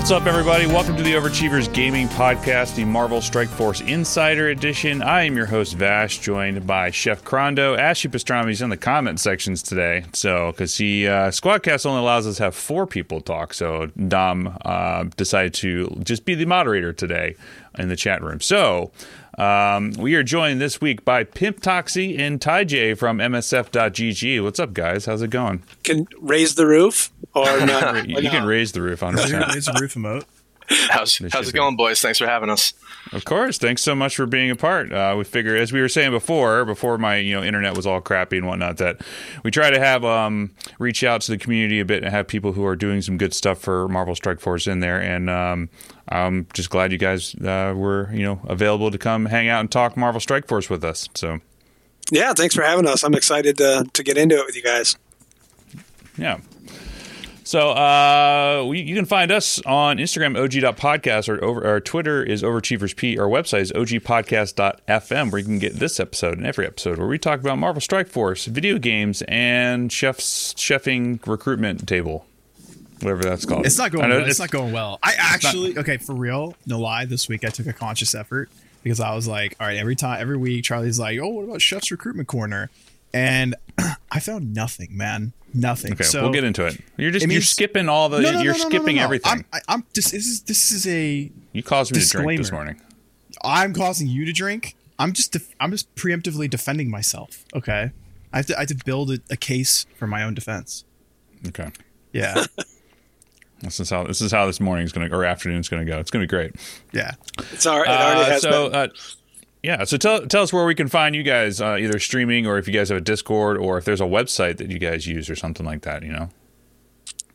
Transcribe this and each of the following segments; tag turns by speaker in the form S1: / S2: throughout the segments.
S1: What's up, everybody? Welcome to the Overachievers Gaming Podcast, the Marvel Strike Force Insider Edition. I am your host, Vash, joined by Chef Crondo. Ashley Pastrami. Pastrami's in the comment sections today. So, because he, uh, Squadcast only allows us to have four people talk. So, Dom uh, decided to just be the moderator today in the chat room. So, um, we are joined this week by Pimp Toxie and Ty J from MSF.GG. What's up, guys? How's it going?
S2: Can raise the roof or not?
S1: you, you can raise the roof on
S3: Raise the roof emote.
S4: How's, how's it going, boys? Thanks for having us.
S1: Of course. Thanks so much for being a part. Uh, we figure, as we were saying before, before my you know internet was all crappy and whatnot, that we try to have um, reach out to the community a bit and have people who are doing some good stuff for Marvel Strike Force in there. And um, I'm just glad you guys uh, were you know available to come hang out and talk Marvel Strike Force with us. So
S2: Yeah, thanks for having us. I'm excited to, to get into it with you guys.
S1: yeah. So uh, we, you can find us on Instagram, og.podcast, or over, our Twitter is overachieversp. Our website is ogpodcast.fm, where you can get this episode and every episode where we talk about Marvel Strike Force, video games, and chef's chefing recruitment table, whatever that's called.
S3: It's not going. Well. It's, not going well. I actually okay for real. No lie. This week I took a conscious effort because I was like, all right, every time, every week, Charlie's like, oh, what about Chef's Recruitment Corner? And I found nothing, man. Nothing.
S1: Okay,
S3: so
S1: we'll get into it. You're just
S3: it
S1: you're skipping all the
S3: No, no,
S1: you're
S3: no, no, no,
S1: skipping
S3: no, no.
S1: everything.
S3: I'm, I, I'm just. This is this is a.
S1: you caused me to drink this morning.
S3: I'm causing you to drink. I'm just. Def- I'm just preemptively defending myself. Okay. I have to. I have to build a, a case for my own defense.
S1: Okay.
S3: Yeah.
S1: This is how this is how this morning's gonna or afternoon's gonna go. It's gonna be great.
S3: yeah.
S2: It's all right. It already
S1: Uh,
S2: has
S1: so,
S2: been.
S1: uh, yeah. So tell tell us where we can find you guys, uh, either streaming or if you guys have a Discord or if there's a website that you guys use or something like that. You know.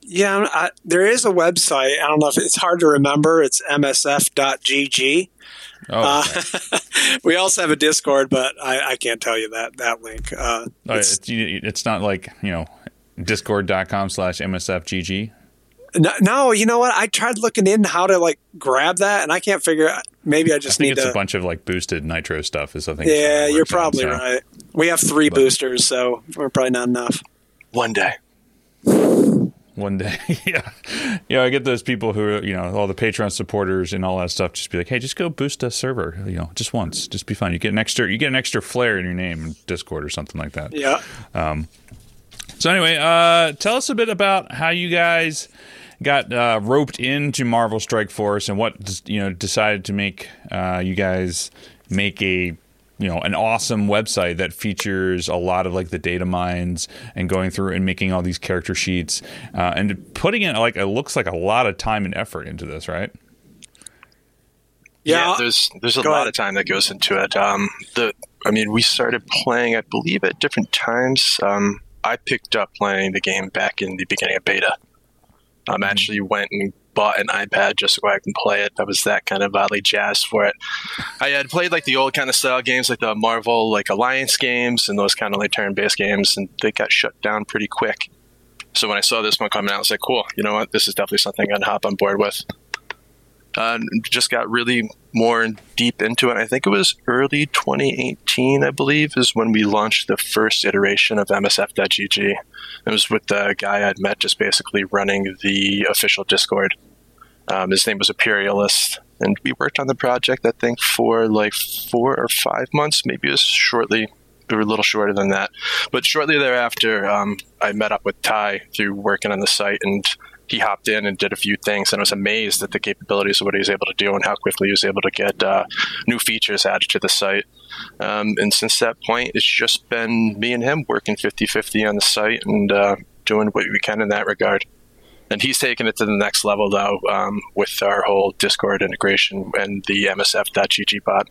S2: Yeah, I, there is a website. I don't know if it's hard to remember. It's msf.gg.
S1: Oh,
S2: Uh, we also have a Discord, but I, I can't tell you that that link. Uh,
S1: Uh,
S2: it's-
S1: it's, it's not like you know discord.com slash msfgg
S2: no, no, you know what? I tried looking in how to like grab that, and I can't figure. out. Maybe I
S1: i
S2: just
S1: think
S2: need
S1: it's
S2: to.
S1: a bunch of like boosted nitro stuff is i think
S2: yeah, you're
S1: works out,
S2: probably
S1: so.
S2: right. We have three
S1: But-
S2: boosters, so we're probably not enough.
S4: One day.
S1: one day yeah yeah i get those people who are you know all the patreon supporters and all that stuff just be like hey just go boost a server you know just once just be fun you get an extra you get an extra flair in your name in discord or something like that
S2: Yeah.
S1: Um, So anyway, uh, tell us a bit about how you guys got uh, roped into Marvel Strike Force and what you know decided to make uh, you guys make a you know an awesome website that features a lot of like the data mines and going through and making all these character sheets uh, and putting in like it looks like a lot of time and effort into this, right?
S2: Yeah.
S4: there's there's a lot
S2: ahead.
S4: of time that goes into it. Um, the I mean, we started playing, I believe, at different times. Um, I picked up playing the game back in the beginning of beta. Um, actually went and bought an iPad just so I can play it. I was that kind of oddly jazzed for it. I had played like the old kind of style games, like the Marvel like Alliance games and those kind of like turn-based games, and they got shut down pretty quick. So when I saw this one coming out, I was like, "Cool, you know what? This is definitely something I'm gonna hop on board with." Uh, just got really more deep into it. I think it was early 2018, I believe, is when we launched the first iteration of MSF.gg. It was with the guy I'd met just basically running the official Discord. Um, his name was Imperialist, and we worked on the project, I think, for like four or five months. Maybe it was shortly, were a little shorter than that. But shortly thereafter, um, I met up with Ty through working on the site, and he hopped in and did a few things, and I was amazed at the capabilities of what he was able to do and how quickly he was able to get uh, new features added to the site. Um, and since that point, it's just been me and him working 50 50 on the site and uh, doing what we can in that regard. And he's taken it to the next level, though, um, with our whole Discord integration and the MSF.gg bot.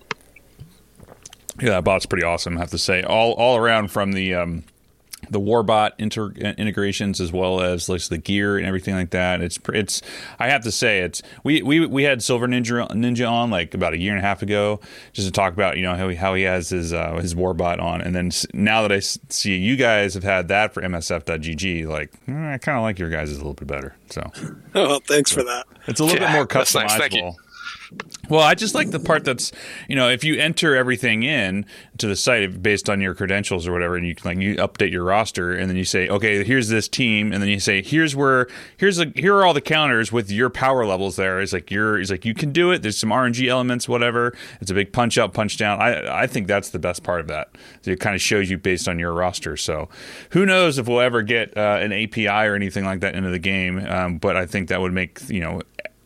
S1: Yeah, that bot's pretty awesome. I have to say, all all around from the um, the Warbot inter- integrations as well as like the gear and everything like that. It's it's I have to say it's we we, we had Silver Ninja Ninja on like about a year and a half ago just to talk about you know how he, how he has his uh, his Warbot on, and then now that I see you guys have had that for MSF.gg, like eh, I kind of like your guys is a little bit better. So
S2: Oh, thanks for that.
S1: it's a little
S4: Yeah,
S1: bit more
S4: that's nice.
S1: Well, I just like the part that's, you know, if you enter everything in to the site based on your credentials or whatever, and you like you update your roster, and then you say, okay, here's this team, and then you say, here's where, here's a, here are all the counters with your power levels. There, it's like you're, like you can do it. There's some RNG elements, whatever. It's a big punch up, punch down. I, I think that's the best part of that. So it kind of shows you based on your roster. So, who knows if we'll ever get uh, an API or anything like that into the game? Um, but I think that would make you know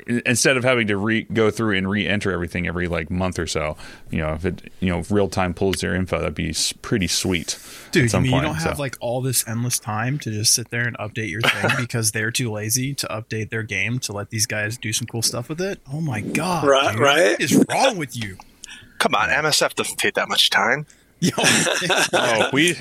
S1: instead of having to re- go through and re-enter everything every like month or so, you know, if it you know real time pulls their info, that'd be pretty sweet.
S3: Dude, I mean, point, you don't so. have like all this endless time to just sit there and update your thing because they're too lazy to update their game to let these guys do some cool stuff with it. Oh my god,
S2: right? Dude, right?
S3: What is wrong with you?
S4: Come on, MSF doesn't take that much time.
S1: Yo, oh, we.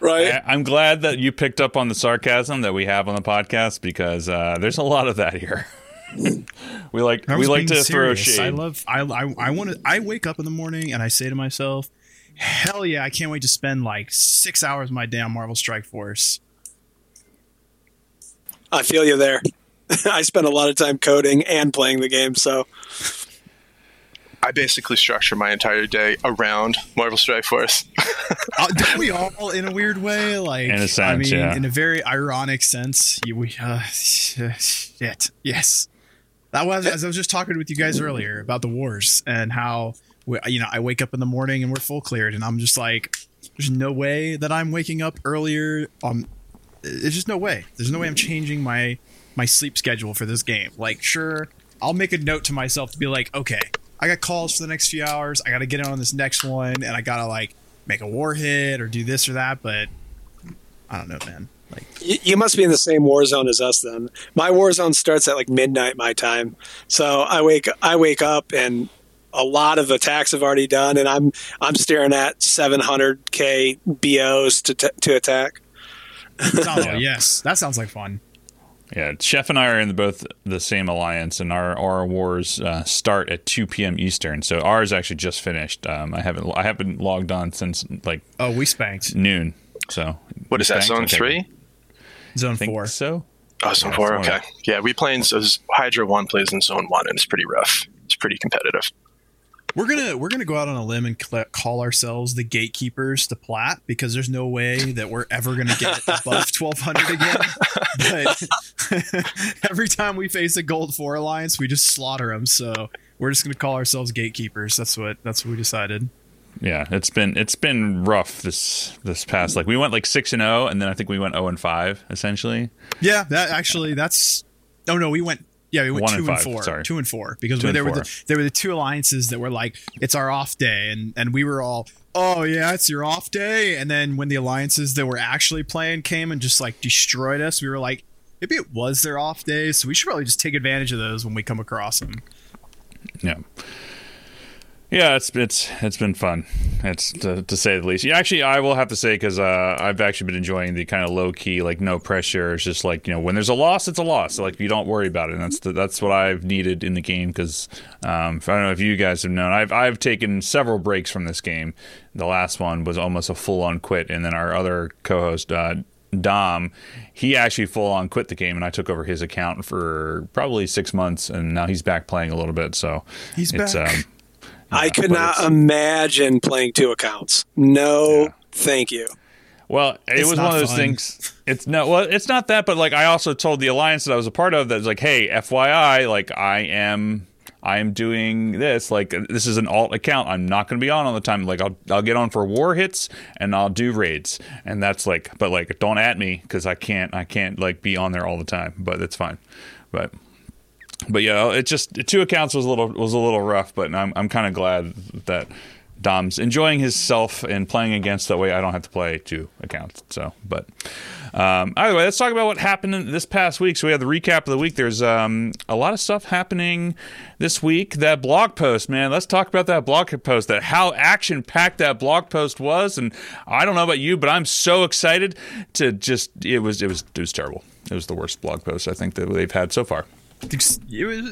S2: Right?
S1: I, am glad that you picked up on the sarcasm that we have on the podcast because uh, there's a lot of that here. we like we like to serious. throw shade.
S3: I love I I, I want to I wake up in the morning and I say to myself, "Hell yeah, I can't wait to spend like 6 hours of my day on Marvel Strike Force."
S2: I feel you there. I spend a lot of time coding and playing the game, so
S4: I basically structure my entire day around Marvel Strike Force.
S3: uh, don't we all, in a weird way? Like,
S1: in a sense,
S3: I mean,
S1: yeah.
S3: in a very ironic sense. You, we, uh, shit, yes. That was as I was just talking with you guys earlier about the wars and how we, you know I wake up in the morning and we're full cleared and I'm just like, there's no way that I'm waking up earlier. Um, there's just no way. There's no way I'm changing my my sleep schedule for this game. Like, sure, I'll make a note to myself to be like, okay, I got calls for the next few hours. I got to get in on this next one, and I got to like make a war hit or do this or that. But I don't know, man. Like
S2: you, you must be in the same war zone as us. Then my war zone starts at like midnight my time, so I wake I wake up and a lot of attacks have already done, and I'm I'm staring at 700k BOs to t- to attack.
S3: oh yes, that sounds like fun.
S1: Yeah, Chef and I are in both the same alliance, and our our wars uh, start at 2 p.m. Eastern. So ours actually just finished. Um, I haven't I haven't logged on since like
S3: oh we spanked
S1: noon. So
S4: what is that zone okay. three?
S3: Zone four.
S1: So
S4: oh zone yeah, four. Okay, yeah, we play in so Hydra one plays in zone one, and it's pretty rough. It's pretty competitive.
S3: We're gonna we're gonna go out on a limb and cl- call ourselves the gatekeepers to plat because there's no way that we're ever gonna get above 1200 again. But every time we face a gold four alliance, we just slaughter them. So we're just gonna call ourselves gatekeepers. That's what that's what we decided.
S1: Yeah, it's been it's been rough this this past like we went like six and zero, oh, and then I think we went zero oh and five essentially.
S3: Yeah, that actually that's oh no, we went yeah, we went One two and, and four. Sorry. Two and four because two there were the there were the two alliances that were like it's our off day, and and we were all oh yeah it's your off day, and then when the alliances that were actually playing came and just like destroyed us, we were like maybe it was their off day, so we should probably just take advantage of those when we come across them.
S1: Yeah. Yeah, it's it's it's been fun. It's to, to say the least. Yeah, actually, I will have to say because uh, I've actually been enjoying the kind of low key, like no pressure. It's just like you know, when there's a loss, it's a loss. So, like you don't worry about it. And that's the, that's what I've needed in the game because um, I don't know if you guys have known. I've I've taken several breaks from this game. The last one was almost a full on quit, and then our other co-host. Uh, Dom, he actually full on quit the game, and I took over his account for probably six months, and now he's back playing a little bit. So
S3: he's back. Um,
S2: I could not imagine playing two accounts. No, yeah. thank you.
S1: Well, it it's was one of those fun. things. It's no, well, it's not that, but like I also told the alliance that I was a part of that was like, hey, FYI, like I am, I am doing this. Like this is an alt account. I'm not going to be on all the time. Like I'll, I'll get on for war hits and I'll do raids, and that's like, but like don't at me because I can't, I can't like be on there all the time. But it's fine. But but yeah, it just two accounts was a little was a little rough, but I'm I'm kind of glad that Dom's enjoying himself and playing against that way. I don't have to play two accounts. So, but um, either way, let's talk about what happened this past week. So we have the recap of the week. There's um, a lot of stuff happening this week. That blog post, man. Let's talk about that blog post. That how action packed that blog post was. And I don't know about you, but I'm so excited to just. It was it was it was terrible. It was the worst blog post I think that they've had so far.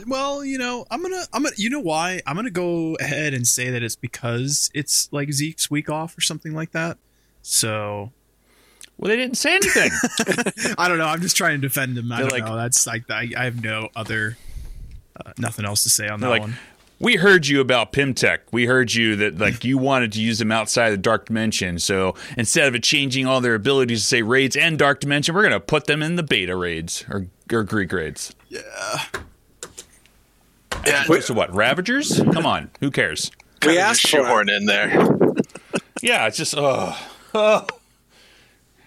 S3: Well, you know, I'm gonna, I'm gonna, you know why? I'm gonna go ahead and say that it's because it's like Zeke's week off or something like that. So,
S1: well, they didn't say anything.
S3: I don't know. I'm just trying to defend them. I They're don't like, know. That's like I, I have no other. uh, nothing else to say on that
S1: like,
S3: one.
S1: We heard you about Pym Tech. We heard you that like you wanted to use them outside the dark dimension. So instead of it changing all their abilities to say raids and dark dimension, we're gonna put them in the beta raids or or Greek raids.
S3: Yeah.
S4: Yeah,
S1: So what? Ravagers? Come on, who cares?
S2: We
S4: we
S2: asked for it.
S4: shoehorn in there.
S1: Yeah, it's just oh, oh.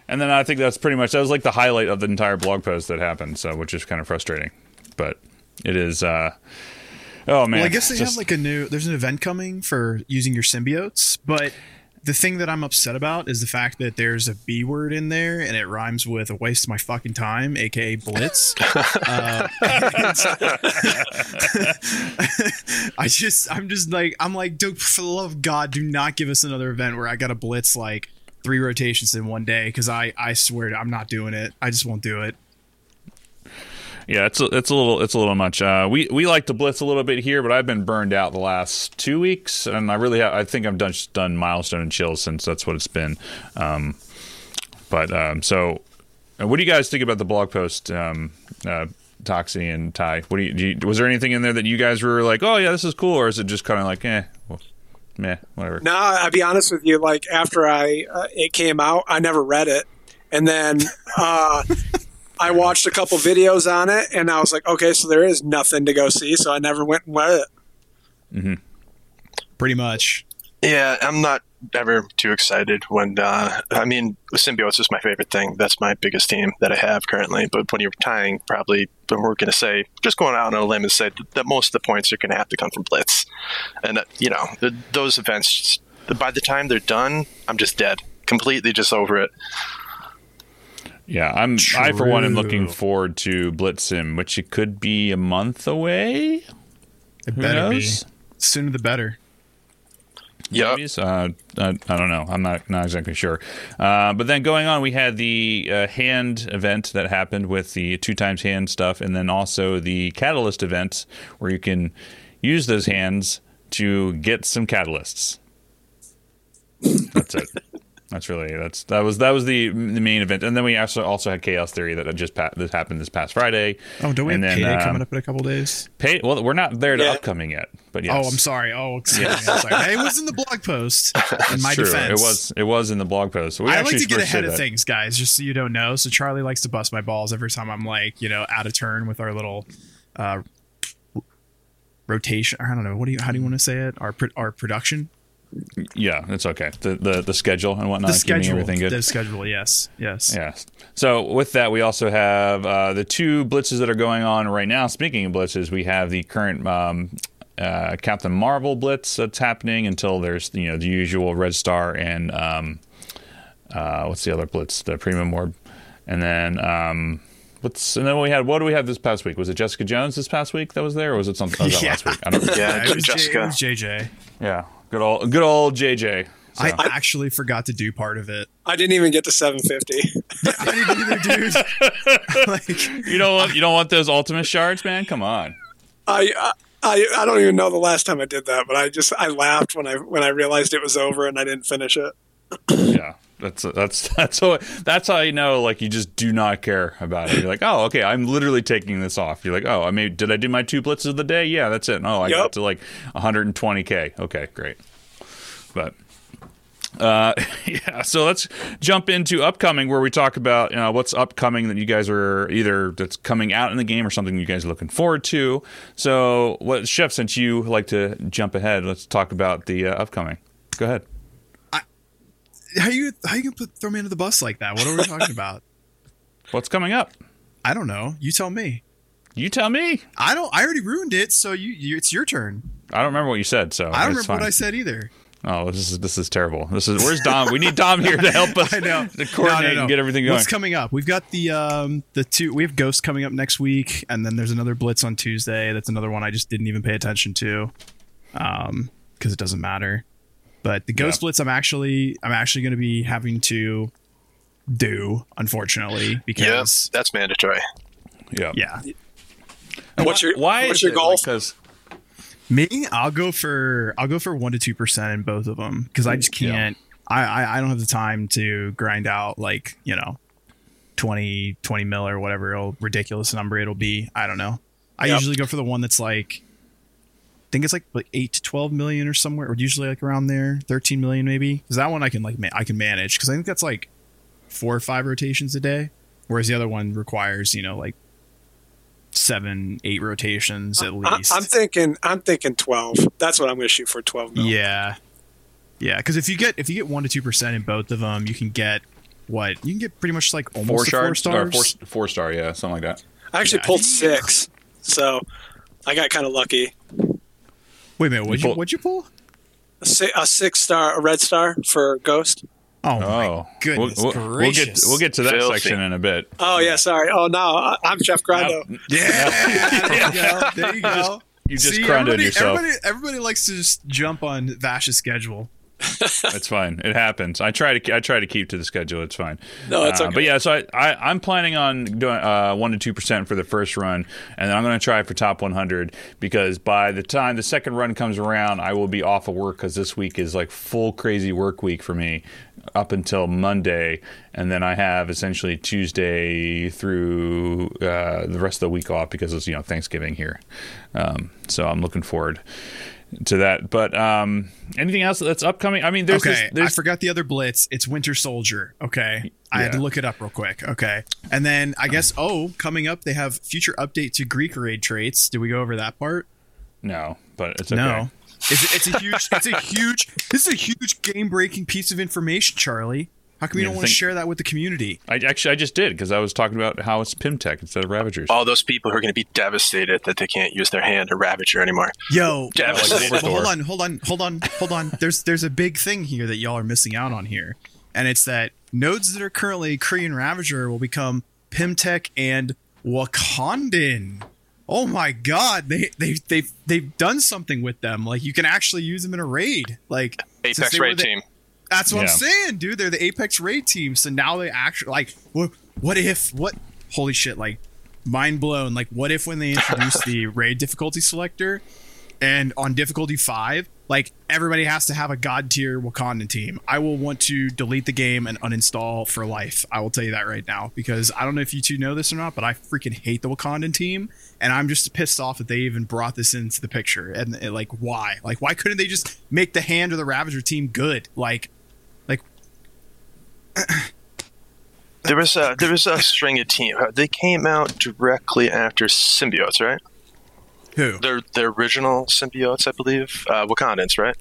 S1: And then I think that's pretty much that was like the highlight of the entire blog post that happened. So which is kind of frustrating, but it is. uh Oh man,
S3: Well, I guess they
S1: just-
S3: have like a new. There's an event coming for using your symbiotes, but the thing that I'm upset about is the fact that there's a B word in there and it rhymes with a waste of my fucking time, aka Blitz. uh, I just, I'm just like, I'm like, dude, for the love of God, do not give us another event where I got to blitz like three rotations in one day because I, I swear, to, I'm not doing it. I just won't do it.
S1: Yeah, it's a, it's a little it's a little much. Uh, we we like to blitz a little bit here, but I've been burned out the last two weeks, and I really I think I've done done milestone and chills since that's what it's been. Um, but um, so, uh, what do you guys think about the blog post, um, uh, Toxie and Ty? What do you, do you was there anything in there that you guys were like, oh yeah, this is cool, or is it just kind of like, eh, well, meh, whatever?
S2: No, I'll be honest with you. Like after I uh, it came out, I never read it, and then uh, I watched a couple videos on it, and I was like, okay, so there is nothing to go see. So I never went and read it.
S3: Pretty much.
S4: Yeah, I'm not ever too excited when. Uh, I mean, symbiotes is my favorite thing. That's my biggest team that I have currently. But when you're tying, probably we're going to say, just going out on a limb and say that most of the points are going to have to come from blitz, and uh, you know the, those events. By the time they're done, I'm just dead, completely just over it.
S1: Yeah, I'm I for one am looking forward to Blitzim, which it could be a month away.
S3: It
S1: Who
S3: better
S1: knows?
S3: be. Sooner the better.
S1: Yeah, Uh, I, I don't know. I'm not not exactly sure. Uh, but then going on, we had the uh, hand event that happened with the two times hand stuff, and then also the catalyst event where you can use those hands to get some catalysts. That's it. That's really that's that was that was the the main event, and then we also also had Chaos Theory that just pa- that happened this past Friday.
S3: Oh, don't we
S1: And
S3: have
S1: then,
S3: payday
S1: um,
S3: coming up in a couple days?
S1: Pay, well, we're not there to
S2: Yeah.
S1: upcoming yet, but yes.
S3: Oh, I'm sorry. Oh, excuse me. I'm sorry. It was in the blog post. In my
S1: True.
S3: defense,
S1: It was it was in the blog post. So we
S3: I like to get ahead of
S1: that.
S3: things, guys, just so you don't know. So Charlie likes to bust my balls every time I'm like, you know, out of turn with our little uh, rotation. I don't know. What do you? How do you want to say it? Our pro- our production,
S1: Yeah, it's okay. The the, the schedule and whatnot,
S3: the schedule,
S1: everything good.
S3: the schedule. Yes, yes.
S1: Yeah. So with that, we also have uh, the two blitzes that are going on right now. Speaking of blitzes, we have the current um, uh, Captain Marvel blitz that's happening until there's you know the usual Red Star and um, uh, what's the other blitz? The Premium Orb, and then. Um, What's, and then we had what do we have this past week? Was it Jessica Jones this past week that was there, or was it something was that
S3: Yeah.
S1: last week? I don't. know.
S4: Yeah,
S3: it was, J- it was JJ.
S1: Yeah, good old good old JJ. So-
S3: I actually forgot to do part of it.
S2: I didn't even get to 750.
S3: I didn't either, dude. like,
S1: you don't want you don't want those Ultimate shards, man. Come on.
S2: I, I I don't even know the last time I did that, but I just I laughed when I when I realized it was over and I didn't finish it.
S1: Yeah, that's that's that's how that's how you know like you just do not care about it. You're like, oh, okay, I'm literally taking this off. You're like, oh, I made did I do my two blitzes of the day? Yeah, that's it. Oh, I got to like 120k. Okay, great. But uh, yeah, so let's jump into upcoming where we talk about you know what's upcoming that you guys are either that's coming out in the game or something you guys are looking forward to. So, what chef? Since you like to jump ahead, let's talk about the uh, upcoming. Go ahead.
S3: How you how you gonna put, throw me under the bus like that? What are we talking about?
S1: What's coming up?
S3: I don't know. You tell me.
S1: You tell me.
S3: I don't. I already ruined it. So you, you it's your turn.
S1: I don't remember what you said, so
S3: I don't remember what. I said either.
S1: Oh, this is this is terrible. This is where's Dom? we need Dom here to help us.
S3: I know.
S1: to coordinate and get everything going.
S3: What's coming up? We've got the um the two. We have Ghost coming up next week, and then there's another Blitz on Tuesday. That's another one I just didn't even pay attention to, um, because it doesn't matter. But the Ghost
S1: Yeah.
S3: Blitz, I'm actually I'm actually going to be having to do, unfortunately,
S4: Yep,
S3: because
S4: that's mandatory.
S1: yeah.
S3: yeah, And
S2: What's your
S1: Why
S2: what's
S1: is
S2: your goal?
S1: Because
S3: Me, I'll go for I'll go for one to two percent in both of them because I just can't. I, I I don't have the time to grind out like you know 20, 20 mil or whatever it'll, ridiculous number it'll be. I don't know. I
S2: Yep.
S3: usually go for the one that's like, I think it's like like eight to twelve million or somewhere, or usually like around there, thirteen million maybe. Because that one I can like ma- I can manage because I think that's like four or five rotations a day, whereas the other one requires you know like seven, eight rotations at
S2: I,
S3: least.
S2: I'm thinking. I'm thinking 12. That's what I'm going to shoot for 12 mil.
S3: Yeah, yeah. Because if you get if you get one to two percent in both of them, you can get what you can get pretty much like almost
S1: Four
S3: a
S1: star, uh,
S3: four stars.
S1: Four, four star, yeah, something like that.
S2: I actually
S3: Yeah,
S2: pulled six, so I got kind of lucky.
S3: Wait a minute, what'd
S1: You
S3: you,
S1: pull-
S3: what'd you pull?
S2: A, si- a six star, a red star for Ghost.
S3: Oh, my
S1: Oh,
S3: goodness
S1: we'll, we'll, we'll get we'll get to that
S4: Filthy.
S1: section in a bit.
S2: Oh yeah, sorry. Oh no, I, I'm Jeff Grando.
S3: Yeah, there you go. There you go.
S1: You just
S3: See,
S1: crundered
S3: everybody,
S1: yourself.
S3: Everybody, everybody likes to just jump on Vash's schedule.
S1: It's fine. It happens. I try to I try to keep to the schedule. It's fine.
S2: No, it's
S1: Uh,
S2: okay.
S1: But yeah, so I, I I'm planning on doing uh, one to two percent for the first run, and then I'm going to try for top 100 because by the time the second run comes around, I will be off of work because this week is like full crazy work week for me up until Monday, and then I have essentially Tuesday through uh, the rest of the week off because it's you know Thanksgiving here. Um, so I'm looking forward to that. But um, anything else that's upcoming? I mean, there's
S3: okay,
S1: this,
S3: I forgot the other blitz. It's Winter Soldier. Okay, I had to look it up real quick. Okay, and then I guess oh, coming up they have future update to Greek raid traits. Did we go over that part?
S1: no, but it's okay.
S3: No. Is it, it's a huge. It's a huge. This is a huge game breaking piece of information, Charlie. How come you
S1: Yeah,
S3: don't want to share that with the community?
S1: I actually I just did because I was talking about how it's Pym Tech instead of Ravagers.
S4: All those people who are going to be devastated that they can't use their hand or Ravager anymore.
S3: Yo,
S4: Yeah,
S1: like
S3: well, hold on, hold on, hold on, hold on. There's there's a big thing here that y'all are missing out on here, and it's that nodes that are currently Korean Ravager will become Pym Tech and Wakandan. Oh my God, they they they they've done something with them. Like you can actually use them in a raid. Like since
S4: Apex raid
S3: the-
S4: team.
S3: That's what I'm saying, dude. They're the Apex raid team. So now they actually like what what if what holy shit, like mind blown. Like what if when they introduce the raid difficulty selector and on difficulty five, like everybody has to have a god tier Wakandan team. I will want to delete the game and uninstall for life. I will tell you that right now. Because I don't know if you two know this or not, but I freaking hate the Wakandan team. And I'm just pissed off that they even brought this into the picture. And, and, like why? Like why couldn't they just make the hand or the Ravager team good? Like
S4: There was a there was a string of team. uh, They came out directly after symbiotes, right?
S3: who?
S4: Their their original symbiotes, I believe. Uh, Wakandans, right?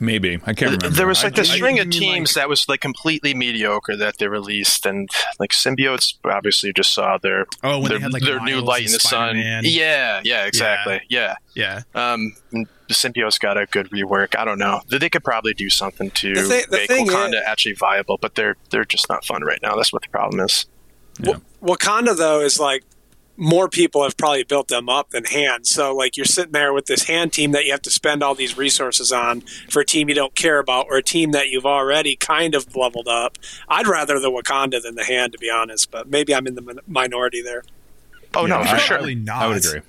S1: Maybe I can't remember.
S4: There was like this string
S3: you
S4: of
S3: mean,
S4: teams that was like completely mediocre that they released, and like symbiotes obviously just saw their
S3: Oh, when
S4: their,
S3: they had like
S4: their new light in the
S3: Spider-Man.
S4: sun. Yeah, yeah, exactly. Yeah.
S3: Yeah.
S4: Um, the symbiotes got a good rework. I don't know. They could probably do something to
S2: The thi- the
S4: make
S2: thing
S4: Wakanda
S2: is-
S4: actually viable, but they're they're just not fun right now. That's what the problem is.
S2: Wakanda though is like more people have probably built them up than hand. So like you're sitting there with this hand team that you have to spend all these resources on for a team you don't care about or a team that you've already kind of leveled up. I'd rather the Wakanda than the hand to be honest, but maybe I'm in the minority there.
S4: Oh
S1: Yeah,
S4: no, for
S1: I-
S4: sure.
S3: Probably not.
S1: I would agree.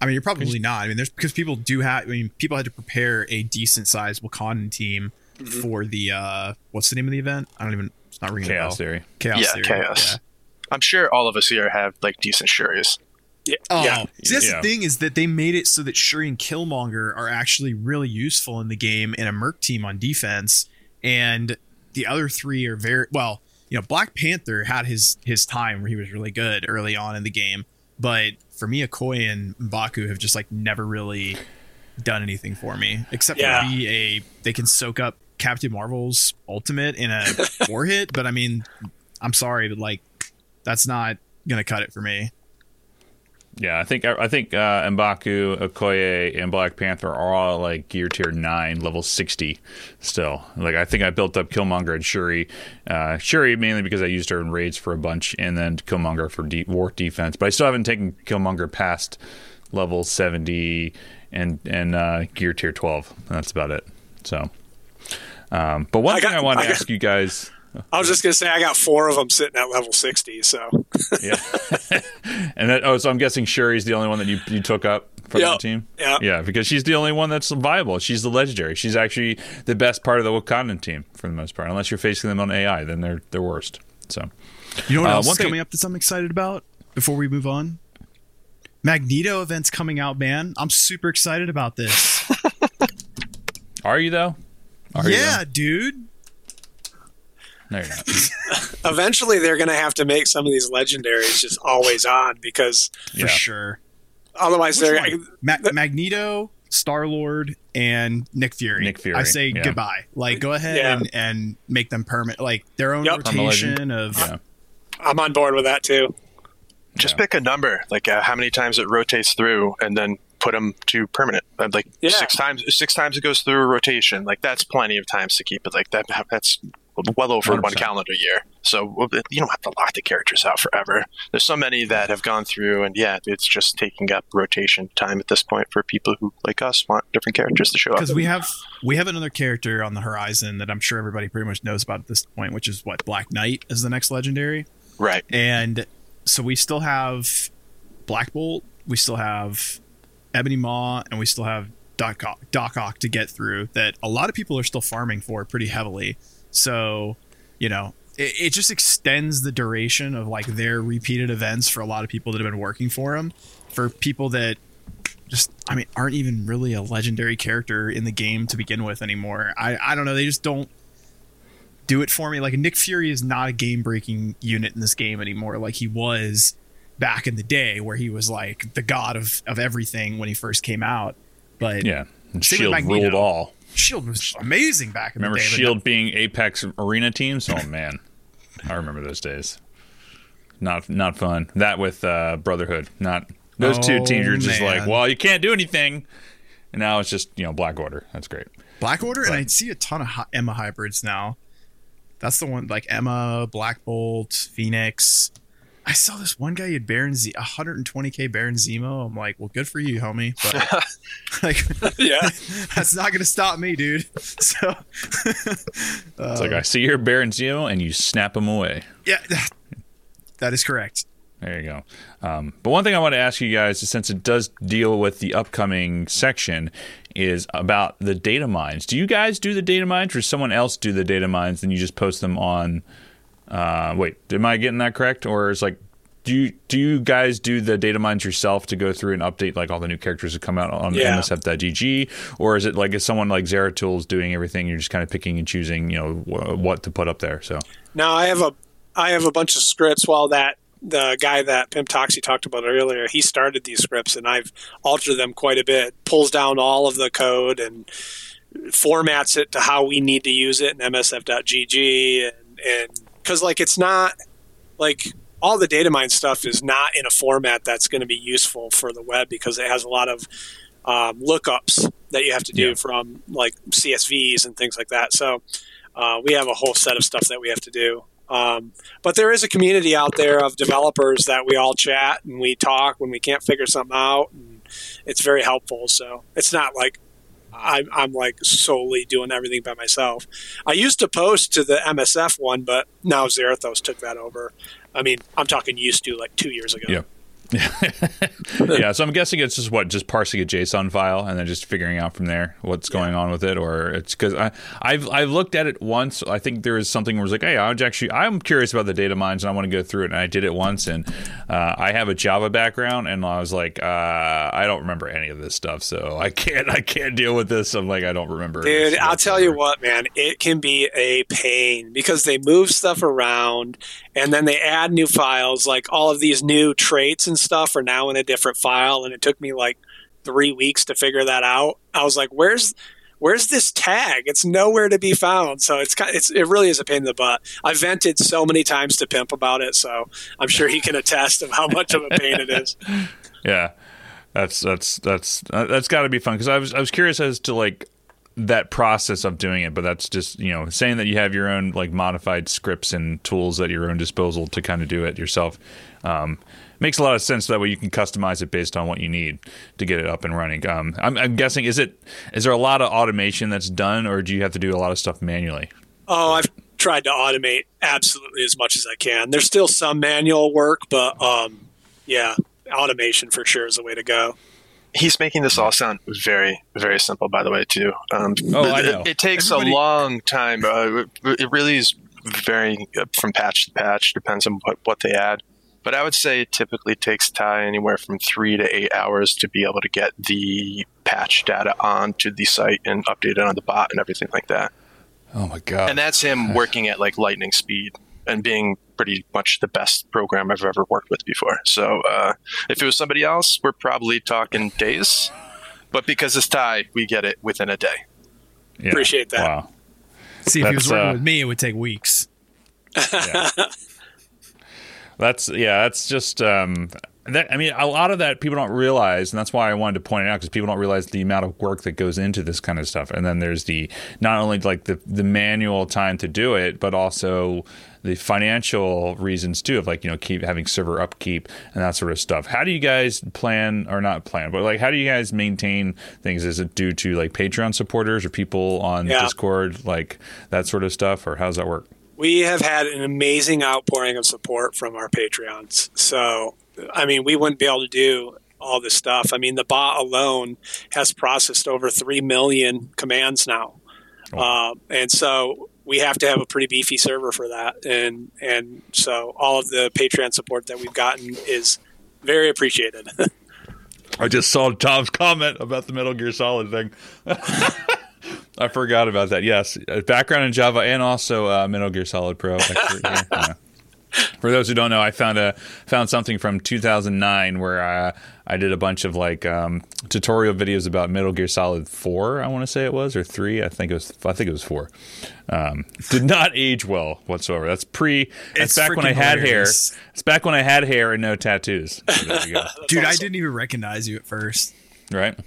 S3: I mean, you're probably not. I mean, there's because people do have. I mean, people had to prepare a decent sized Wakandan team
S2: Mm-hmm.
S3: for the uh, what's the name of the event? I don't even. It's not ringing a
S1: Chaos
S3: bell.
S1: Theory.
S3: Chaos
S4: Yeah,
S3: Theory.
S4: chaos.
S3: Yeah.
S4: I'm sure all of us here have like decent Shuris.
S2: Yeah.
S3: Oh,
S2: yeah.
S3: see, that's
S1: Yeah.
S3: the thing is that they made it so that Shuri and Killmonger are actually really useful in the game in a Merc team on defense, and the other three are very well. You know, Black Panther had his his time where he was really good early on in the game, but for me, Okoye and Mbaku have just like never really done anything for me except
S2: Yeah.
S3: for be a they can soak up Captain Marvel's ultimate in a four hit, but I mean, I'm sorry, but like that's not gonna cut it for me.
S1: Yeah, I think I think uh, Mbaku, Okoye, and Black Panther are all like gear tier nine, level sixty. Still, like I think I built up Killmonger and Shuri. Uh, Shuri mainly because I used her in raids for a bunch, and then Killmonger for de- war defense. But I still haven't taken Killmonger past level seventy and and uh, gear tier twelve. That's about it. So, um, but one
S2: I
S1: thing
S2: got-
S1: I want to
S2: I got-
S1: ask you guys.
S2: I was just gonna say I got four of them sitting at level sixty. So
S1: Yeah, and that, oh, so I'm guessing Shuri's the only one that you you took up from
S2: Yeah.
S1: the team.
S2: Yeah.
S1: yeah, because she's the only one that's viable. She's the legendary. She's actually the best part of the Wakandan team for the most part. Unless you're facing them on AI, then they're they're worst. So
S3: You know what
S1: Uh,
S3: else
S1: one
S3: is
S1: thing-
S3: coming up that I'm excited about before we move on? Magneto event's coming out, man. I'm super excited about this.
S1: Are you though? Are
S3: yeah,
S1: you
S3: dude.
S1: No, you're not.
S2: Eventually, they're going to have to make some of these legendaries just always on because
S3: For sure.
S2: otherwise,
S3: Which
S2: they're
S3: one? Ma- Magneto, Star Lord, and Nick Fury.
S1: Nick Fury,
S3: I say
S1: yeah.
S3: goodbye. Like, go ahead
S2: Yeah.
S3: and, and make them permanent, like their own
S2: Yep.
S3: rotation of.
S1: Yeah.
S2: I'm on board with that too.
S4: Just
S1: Yeah.
S4: pick a number, like uh, how many times it rotates through, and then put them to permanent. Uh, Like
S2: Yeah.
S4: six times, six times it goes through a rotation. Like that's plenty of times to keep it. Like that, that's well over one
S1: 100%.
S4: calendar year. So you don't have to lock the characters out forever. There's so many that have gone through, and yeah, it's just taking up rotation time at this point for people who, like us, want different characters to show up.
S3: Because we have we have another character on the horizon that I'm sure everybody pretty much knows about at this point, which is what Black Knight is the next legendary.
S4: Right.
S3: And so we still have Black Bolt, we still have Ebony Maw, and we still have Doc Ock, Doc Ock to get through that a lot of people are still farming for pretty heavily. So, you know, it, it just extends the duration of like their repeated events for a lot of people that have been working for them. For people that just, I mean, aren't even really a legendary character in the game to begin with anymore. I, I don't know. They just don't do it for me. Like Nick Fury is not a game breaking unit in this game anymore, like he was back in the day, where he was like the god of of everything when he first came out. But
S1: Yeah. And
S3: Same
S1: Shield ruled all.
S3: Shield was amazing back in
S1: Remember
S3: the day. but
S1: Shield being Apex Arena teams? Oh man, I remember those days. Not not fun. That with uh, Brotherhood. Not those two
S3: Oh,
S1: teams. You're just
S3: man.
S1: like, well, you can't do anything. And now it's just you know Black Order. That's great.
S3: Black Order, and I see a ton of hy- Emma hybrids now. That's the one, like Emma, Black Bolt, Phoenix. I saw this one guy had Baron Z, 120k Baron Zemo. I'm like, well, good for you, homie. But like,
S2: Yeah,
S3: that's not gonna stop me, dude. So,
S1: It's like I see your Baron Zemo and you snap him away.
S3: yeah, that is correct.
S1: There you go. Um, but one thing I want to ask you guys, since it does deal with the upcoming section, is about the data mines. Do you guys do the data mines, or does someone else do the data mines, and you just post them on? Uh, wait, am I getting that correct? Or is like, do you do you guys do the data mines yourself to go through and update like all the new characters that come out on
S2: Yeah.
S1: MSF.gg, or is it like is someone like Zeratools doing everything? You're just kind of picking and choosing, you know, wh- what to put up there. So
S2: Now I have a I have a bunch of scripts. While that the guy that Pimp Toxie talked about earlier, he started these scripts, and I've altered them quite a bit. Pulls down all of the code and formats it to how we need to use it in MSF.gg, and and because like it's not like all the data mine stuff is not in a format that's going to be useful for the web because it has a lot of um, lookups that you have to do
S1: Yeah.
S2: from like CSVs and things like that. So uh, we have a whole set of stuff that we have to do. Um, but there is a community out there of developers that we all chat and we talk when we can't figure something out, and it's very helpful. So it's not like I'm, I'm like solely doing everything by myself. I used to post to the MSF one, but now Zerathos took that over. I mean, I'm talking used to like two years ago.
S1: Yeah. yeah, so I'm guessing it's just what, just parsing a JSON file and then just figuring out from there what's going on with it, or it's because I I've I've looked at it once. I think there is something where it's like, hey, I was actually I'm curious about the data mines and I want to go through it, and I did it once, and uh, I have a Java background, and I was like, uh, I don't remember any of this stuff, so I can't I can't deal with this. I'm like, I don't remember.
S2: Dude, I'll tell you what, man, it can be a pain because they move stuff around and then they add new files. Like all of these new traits and stuff are now in a different file, and it took me like three weeks to figure that out. I was like, "Where's, where's this tag? It's nowhere to be found." So it's it's it really is a pain in the butt. I vented so many times to Pimp about it, so I'm sure he can attest of how much of a pain it is.
S1: Yeah, that's that's that's that's got to be fun because I was I was curious as to like that process of doing it, but that's just you know saying that you have your own like modified scripts and tools at your own disposal to kind of do it yourself. Um, makes a lot of sense that way you can customize it based on what you need to get it up and running. Um, I'm, I'm guessing is it is there a lot of automation that's done, or do you have to do a lot of stuff manually?
S2: Oh, I've tried to automate absolutely as much as I can. There's still some manual work, but um, yeah, automation for sure is the way to go.
S4: He's making this all sound very, very simple, by the way, too. Um,
S1: Oh, I
S4: it,
S1: know.
S4: It, takes
S3: Everybody-
S4: a long time. Uh, it, it really is varying uh, from patch to patch. Depends on what, what they add. But I would say it typically takes Ty anywhere from three to eight hours to be able to get the patch data onto the site and update it on the bot and everything like that.
S1: Oh my god!
S4: And that's him working at like lightning speed and being pretty much the best program I've ever worked with before. So uh, if it was somebody else, we're probably talking days. But because it's Ty, we get it within a day.
S2: Yeah. Appreciate that. Wow.
S3: See, if That's, he was working uh, with me, it would take weeks.
S1: Yeah. that's yeah. That's just um, that. I mean, a lot of that people don't realize, and that's why I wanted to point it out because people don't realize the amount of work that goes into this kind of stuff. And then there's the not only like the the manual time to do it, but also the financial reasons too of like you know keep having server upkeep and that sort of stuff. How do you guys plan or not plan, but like how do you guys maintain things? Is it due to like Patreon supporters or people on yeah. Discord, like that sort of stuff, or how does that work?
S2: We have had an amazing outpouring of support from our Patreons. So, I mean, we wouldn't be able to do all this stuff. I mean, the bot alone has processed over 3 million commands now. Oh. Uh, and so we have to have a pretty beefy server for that, and and so all of the Patreon support that we've gotten is very appreciated.
S1: I just saw Tom's comment about the Metal Gear Solid thing. I forgot about that. Yes, background in Java and also uh, Metal Gear Solid Pro. yeah. For those who don't know, I found a found something from 2009 where I, I did a bunch of like um, tutorial videos about Metal Gear Solid 4. I want to say it was or three. I think it was. I think it was four. Um, did not age well whatsoever. That's pre. That's back when I had hilarious. hair. It's back when I had hair and no tattoos. So
S3: Dude, awesome. I didn't even recognize you at first.
S1: Right.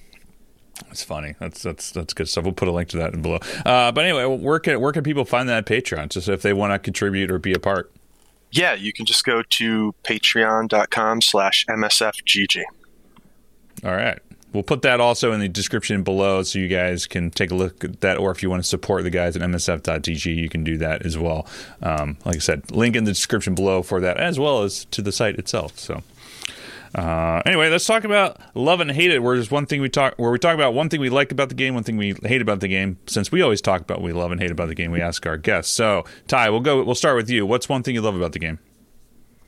S1: It's funny. That's that's that's good stuff. We'll put a link to that in below. Uh, but anyway, where can where can people find that Patreon? Just if they want to contribute or be a part
S4: yeah, you can just go to patreon.com slash msfgg.
S1: All right. We'll put that also in the description below so you guys can take a look at that. Or if you want to support the guys at msf.gg, you can do that as well. Um, like I said, link in the description below for that, as well as to the site itself. So uh, anyway, let's talk about love and hate it. Where there's one thing we talk, where we talk about one thing we like about the game, one thing we hate about the game. Since we always talk about we love and hate about the game, we ask our guests. So, Ty, we'll go. We'll start with you. What's one thing you love about the game?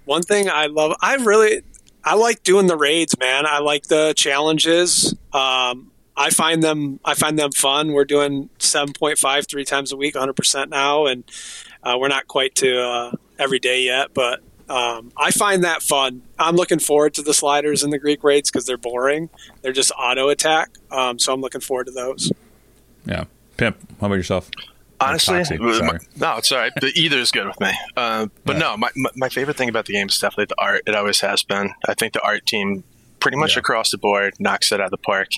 S2: One thing I love, I really, I like doing the raids, man. I like the challenges. Um, I find them, I find them fun. We're doing 7.5 three times a week, 100% now, and uh, we're not quite to uh, every day yet, but um, I find that fun. I'm looking forward to the sliders and the Greek raids because they're boring. They're just auto attack. Um, so I'm looking forward to those.
S1: Yeah. Pimp, how about yourself?
S4: Honestly, my, no, it's all right. The either is good with me. Uh, but yeah. no, my, my favorite thing about the game is definitely the art. It always has been. I think the art team, pretty much yeah. across the board, knocks it out of the park.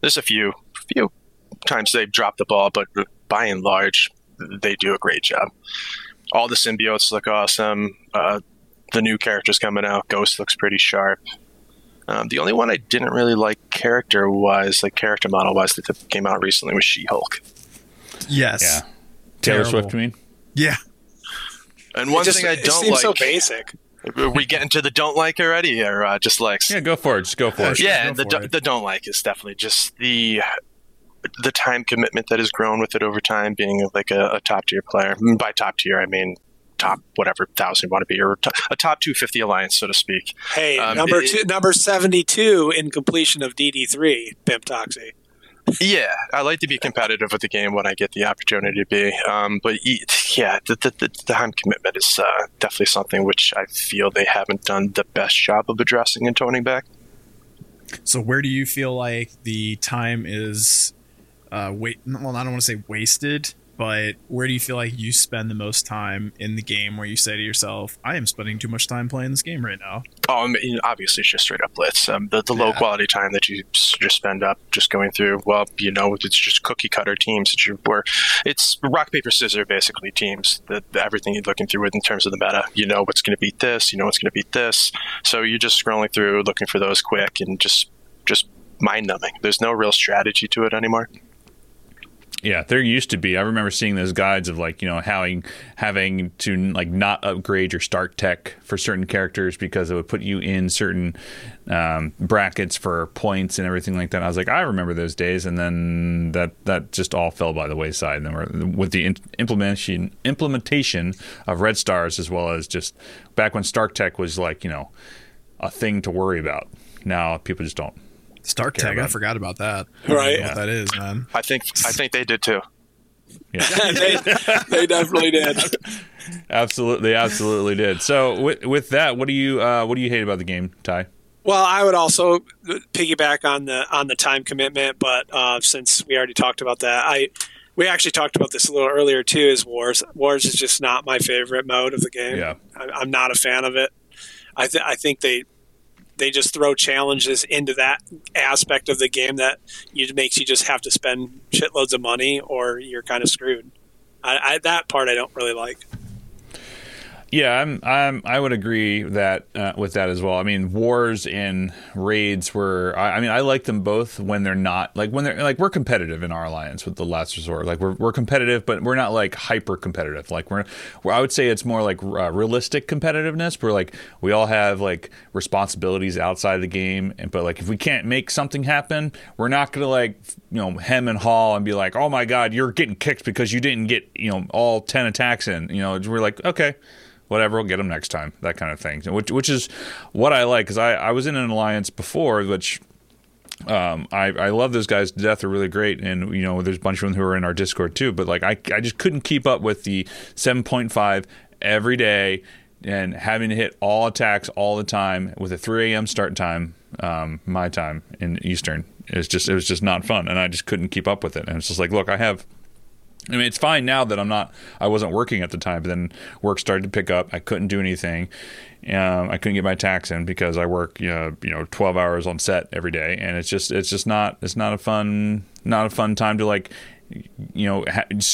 S4: There's a few few times they've dropped the ball, but by and large, they do a great job. All the symbiotes look awesome. Uh, the new characters coming out. Ghost looks pretty sharp. Um, the only one I didn't really like character wise, like character model wise, that came out recently was She Hulk.
S3: Yes.
S1: Yeah. Taylor Terrible. Swift, you mean?
S3: Yeah.
S4: And one just, thing I don't like.
S2: so basic.
S4: Are we getting to the don't like already, or uh, just likes?
S1: Yeah, go for it. Just go for it.
S4: Yeah, the, do, the don't like is definitely just the the time commitment that has grown with it over time, being like a, a top tier player. By top tier, I mean top whatever thousand you want to be, or a top 250 alliance, so to speak.
S2: Hey, um, number it, two, number 72 in completion of DD3, Pimp Toxie.
S4: Yeah, I like to be competitive with the game when I get the opportunity to be. Um, but yeah, the, the, the, time commitment is uh, definitely something which I feel they haven't done the best job of addressing and toning back.
S3: So, where do you feel like the time is? Uh, wait, well, I don't want to say wasted, but where do you feel like you spend the most time in the game where you say to yourself, I am spending too much time playing this game right now?
S4: Oh, I mean, obviously, it's just straight up blitz. Um, the, the yeah. low quality time that you just spend up just going through, well, you know, it's just cookie cutter teams that you were. It's rock, paper, scissors, basically, teams. That everything you're looking through with in terms of the meta. You know what's going to beat this, you know what's going to beat this. So you're just scrolling through, looking for those quick and just, just mind numbing. There's no real strategy to it anymore.
S1: Yeah, there used to be. I remember seeing those guides of like you know having having to like not upgrade your Stark Tech for certain characters because it would put you in certain um, brackets for points and everything like that. I was like, I remember those days, and then that that just all fell by the wayside. And then we're, with the in- implementation implementation of red stars as well as just back when Stark Tech was like you know a thing to worry about. Now people just don't.
S3: Stark Tech. I forgot about that.
S2: Right.
S3: What that is, man.
S4: I think I think they did too.
S1: Yeah.
S2: they, they definitely did.
S1: absolutely, absolutely did. So with with that, what do you uh, what do you hate about the game, Ty?
S2: Well, I would also piggyback on the on the time commitment, but uh, since we already talked about that, I we actually talked about this a little earlier too. Is wars? Wars is just not my favorite mode of the game.
S1: Yeah,
S2: I, I'm not a fan of it. I th- I think they they just throw challenges into that aspect of the game that you makes you just have to spend shitloads of money or you're kind of screwed. I, I, that part I don't really like.
S1: Yeah, I'm, I'm, I would agree that uh, with that as well. I mean, wars and raids were. I, I, mean, I like them both when they're not like when they're like we're competitive in our alliance with the last resort. Like we're we're competitive, but we're not like hyper competitive. Like we're, we're I would say it's more like uh, realistic competitiveness. Where like we all have like responsibilities outside the game, and but like if we can't make something happen, we're not gonna like you know hem and haw and be like, oh my god, you're getting kicked because you didn't get you know all ten attacks in. You know, we're like okay whatever, we'll get them next time, that kind of thing. Which, which is what I like because I, I was in an alliance before, which um, I, I love those guys to death. They're really great, and you know, there's a bunch of them who are in our Discord too. But like, I, I just couldn't keep up with the 7.5 every day and having to hit all attacks all the time with a 3 a.m. start time, um, my time in Eastern. It's just it was just not fun, and I just couldn't keep up with it. And it's just like, look, I have I mean, it's fine now that I'm not, I wasn't working at the time, but then work started to pick up. I couldn't do anything. Um, I couldn't get my tax in because I work, you know, you know, 12 hours on set every day. And it's just, it's just not, it's not a fun, not a fun time to like you know,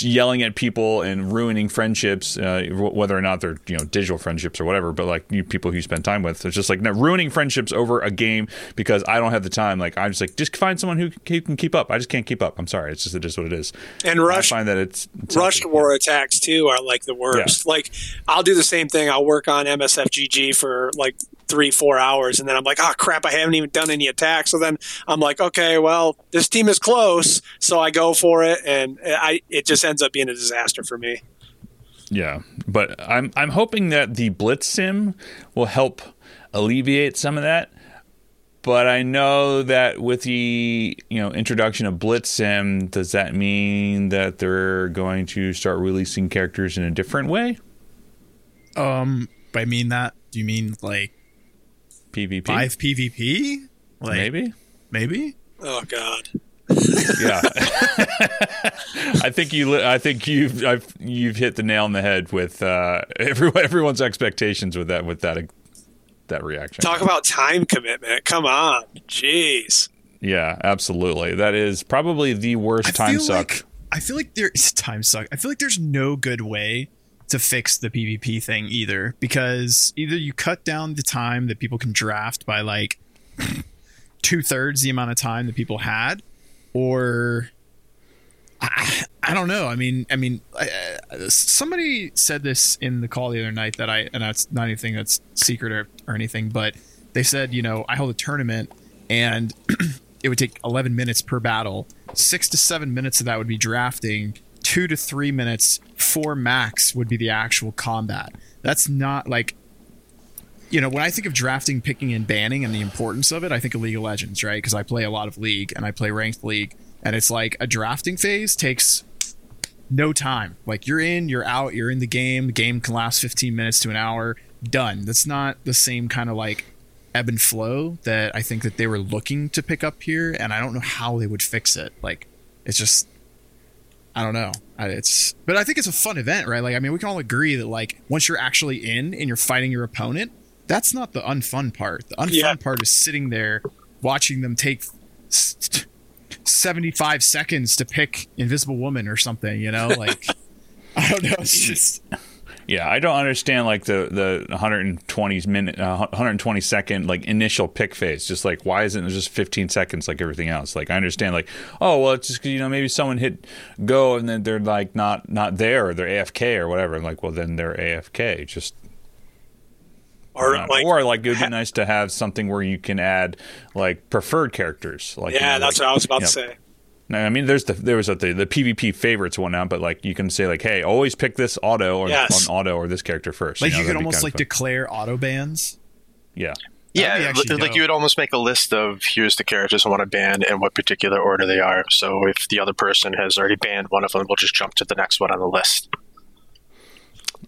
S1: yelling at people and ruining friendships, uh, whether or not they're you know digital friendships or whatever. But like you, people who you spend time with, it's just like ruining friendships over a game because I don't have the time. Like I'm just like just find someone who, can keep up. I just can't keep up. I'm sorry. It's just it is what it is.
S2: And rush,
S1: I find that it's, it's
S2: rushed war attacks too are like the worst. Yeah. Like I'll do the same thing. I'll work on MSFGG for like three, four hours, and then I'm like, oh crap, I haven't even done any attacks. So then I'm like, okay, well, this team is close, so I go for it, and I it just ends up being a disaster for me.
S1: Yeah, but I'm I'm hoping that the Blitz Sim will help alleviate some of that. But I know that with the you know introduction of Blitz Sim, does that mean that they're going to start releasing characters in a different way?
S3: Um, by mean that, do you mean like
S1: PvP.
S3: Five PvP?
S1: Like, maybe.
S3: Maybe.
S2: Oh God.
S1: yeah, I think you. I think you've. I've, you've hit the nail on the head with uh, every, everyone's expectations with that. With that. That reaction.
S2: Talk about time commitment. Come on, jeez.
S1: Yeah, absolutely. That is probably the worst I time suck.
S3: Like, I feel like there is time suck. I feel like there's no good way to fix the PvP thing either because either you cut down the time that people can draft by like two thirds the amount of time that people had, or I, I don't know. I mean, I mean, I, somebody said this in the call the other night that I, and that's not anything that's secret or, or anything, but they said, you know, I hold a tournament and it would take 11 minutes per battle. Six to seven minutes of that would be drafting two to three minutes for max would be the actual combat. That's not like you know, when I think of drafting, picking, and banning and the importance of it, I think of League of Legends, right? Because I play a lot of League and I play ranked League, and it's like a drafting phase takes no time. Like you're in, you're out, you're in the game. The game can last 15 minutes to an hour. Done. That's not the same kind of like ebb and flow that I think that they were looking to pick up here, and I don't know how they would fix it. Like it's just I don't know. It's but I think it's a fun event, right? Like I mean, we can all agree that like once you're actually in and you're fighting your opponent, that's not the unfun part. The unfun yeah. part is sitting there watching them take 75 seconds to pick Invisible Woman or something, you know? Like I don't know, it's just
S1: Yeah, I don't understand like the the 120 minute, uh, 120 second like initial pick phase. Just like why isn't it just 15 seconds like everything else? Like I understand like oh well, it's just you know maybe someone hit go and then they're like not not there or they're AFK or whatever. I'm like well then they're AFK. Just
S2: Or like,
S1: or like it would be nice to have something where you can add like preferred characters. Like you
S2: yeah,
S1: know,
S2: that's
S1: like,
S2: what I was about to
S1: know,
S2: say.
S1: No, I mean, there's the there was a, the the PvP favorites one now, but like you can say like, hey, always pick this auto or
S2: Yes.
S1: on auto or this character first.
S3: Like
S1: know,
S3: you could almost like declare auto bans.
S1: yeah,
S4: Yeah, like
S3: dope.
S4: you would almost make a list of here's the characters I want to ban and what particular order they are. So if the other person has already banned one of them, we'll just jump to the next one on the list.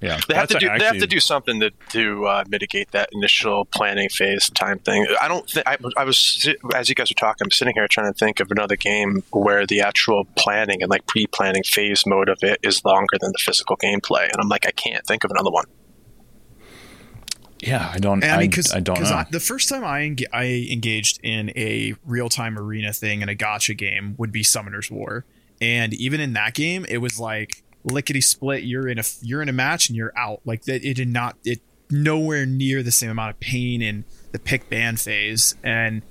S1: Yeah.
S4: They have
S1: That's
S4: to do. they have to do something to to uh, mitigate that initial planning phase time thing. I don't think. I, I was as you guys were talking, I'm sitting here trying to think of another game where the actual planning and like pre-planning phase mode of it is longer than the physical gameplay, and I'm like, I can't think of another one.
S1: Yeah, I don't.
S3: And I
S1: I,
S3: mean, because
S1: I don't know.
S3: the first time I enga- I engaged in a real time arena thing in a gacha game would be Summoner's War, and even in that game, it was like lickety split. You're in a you're in a match and you're out. Like that, it did not it nowhere near the same amount of pain in the pick ban phase. And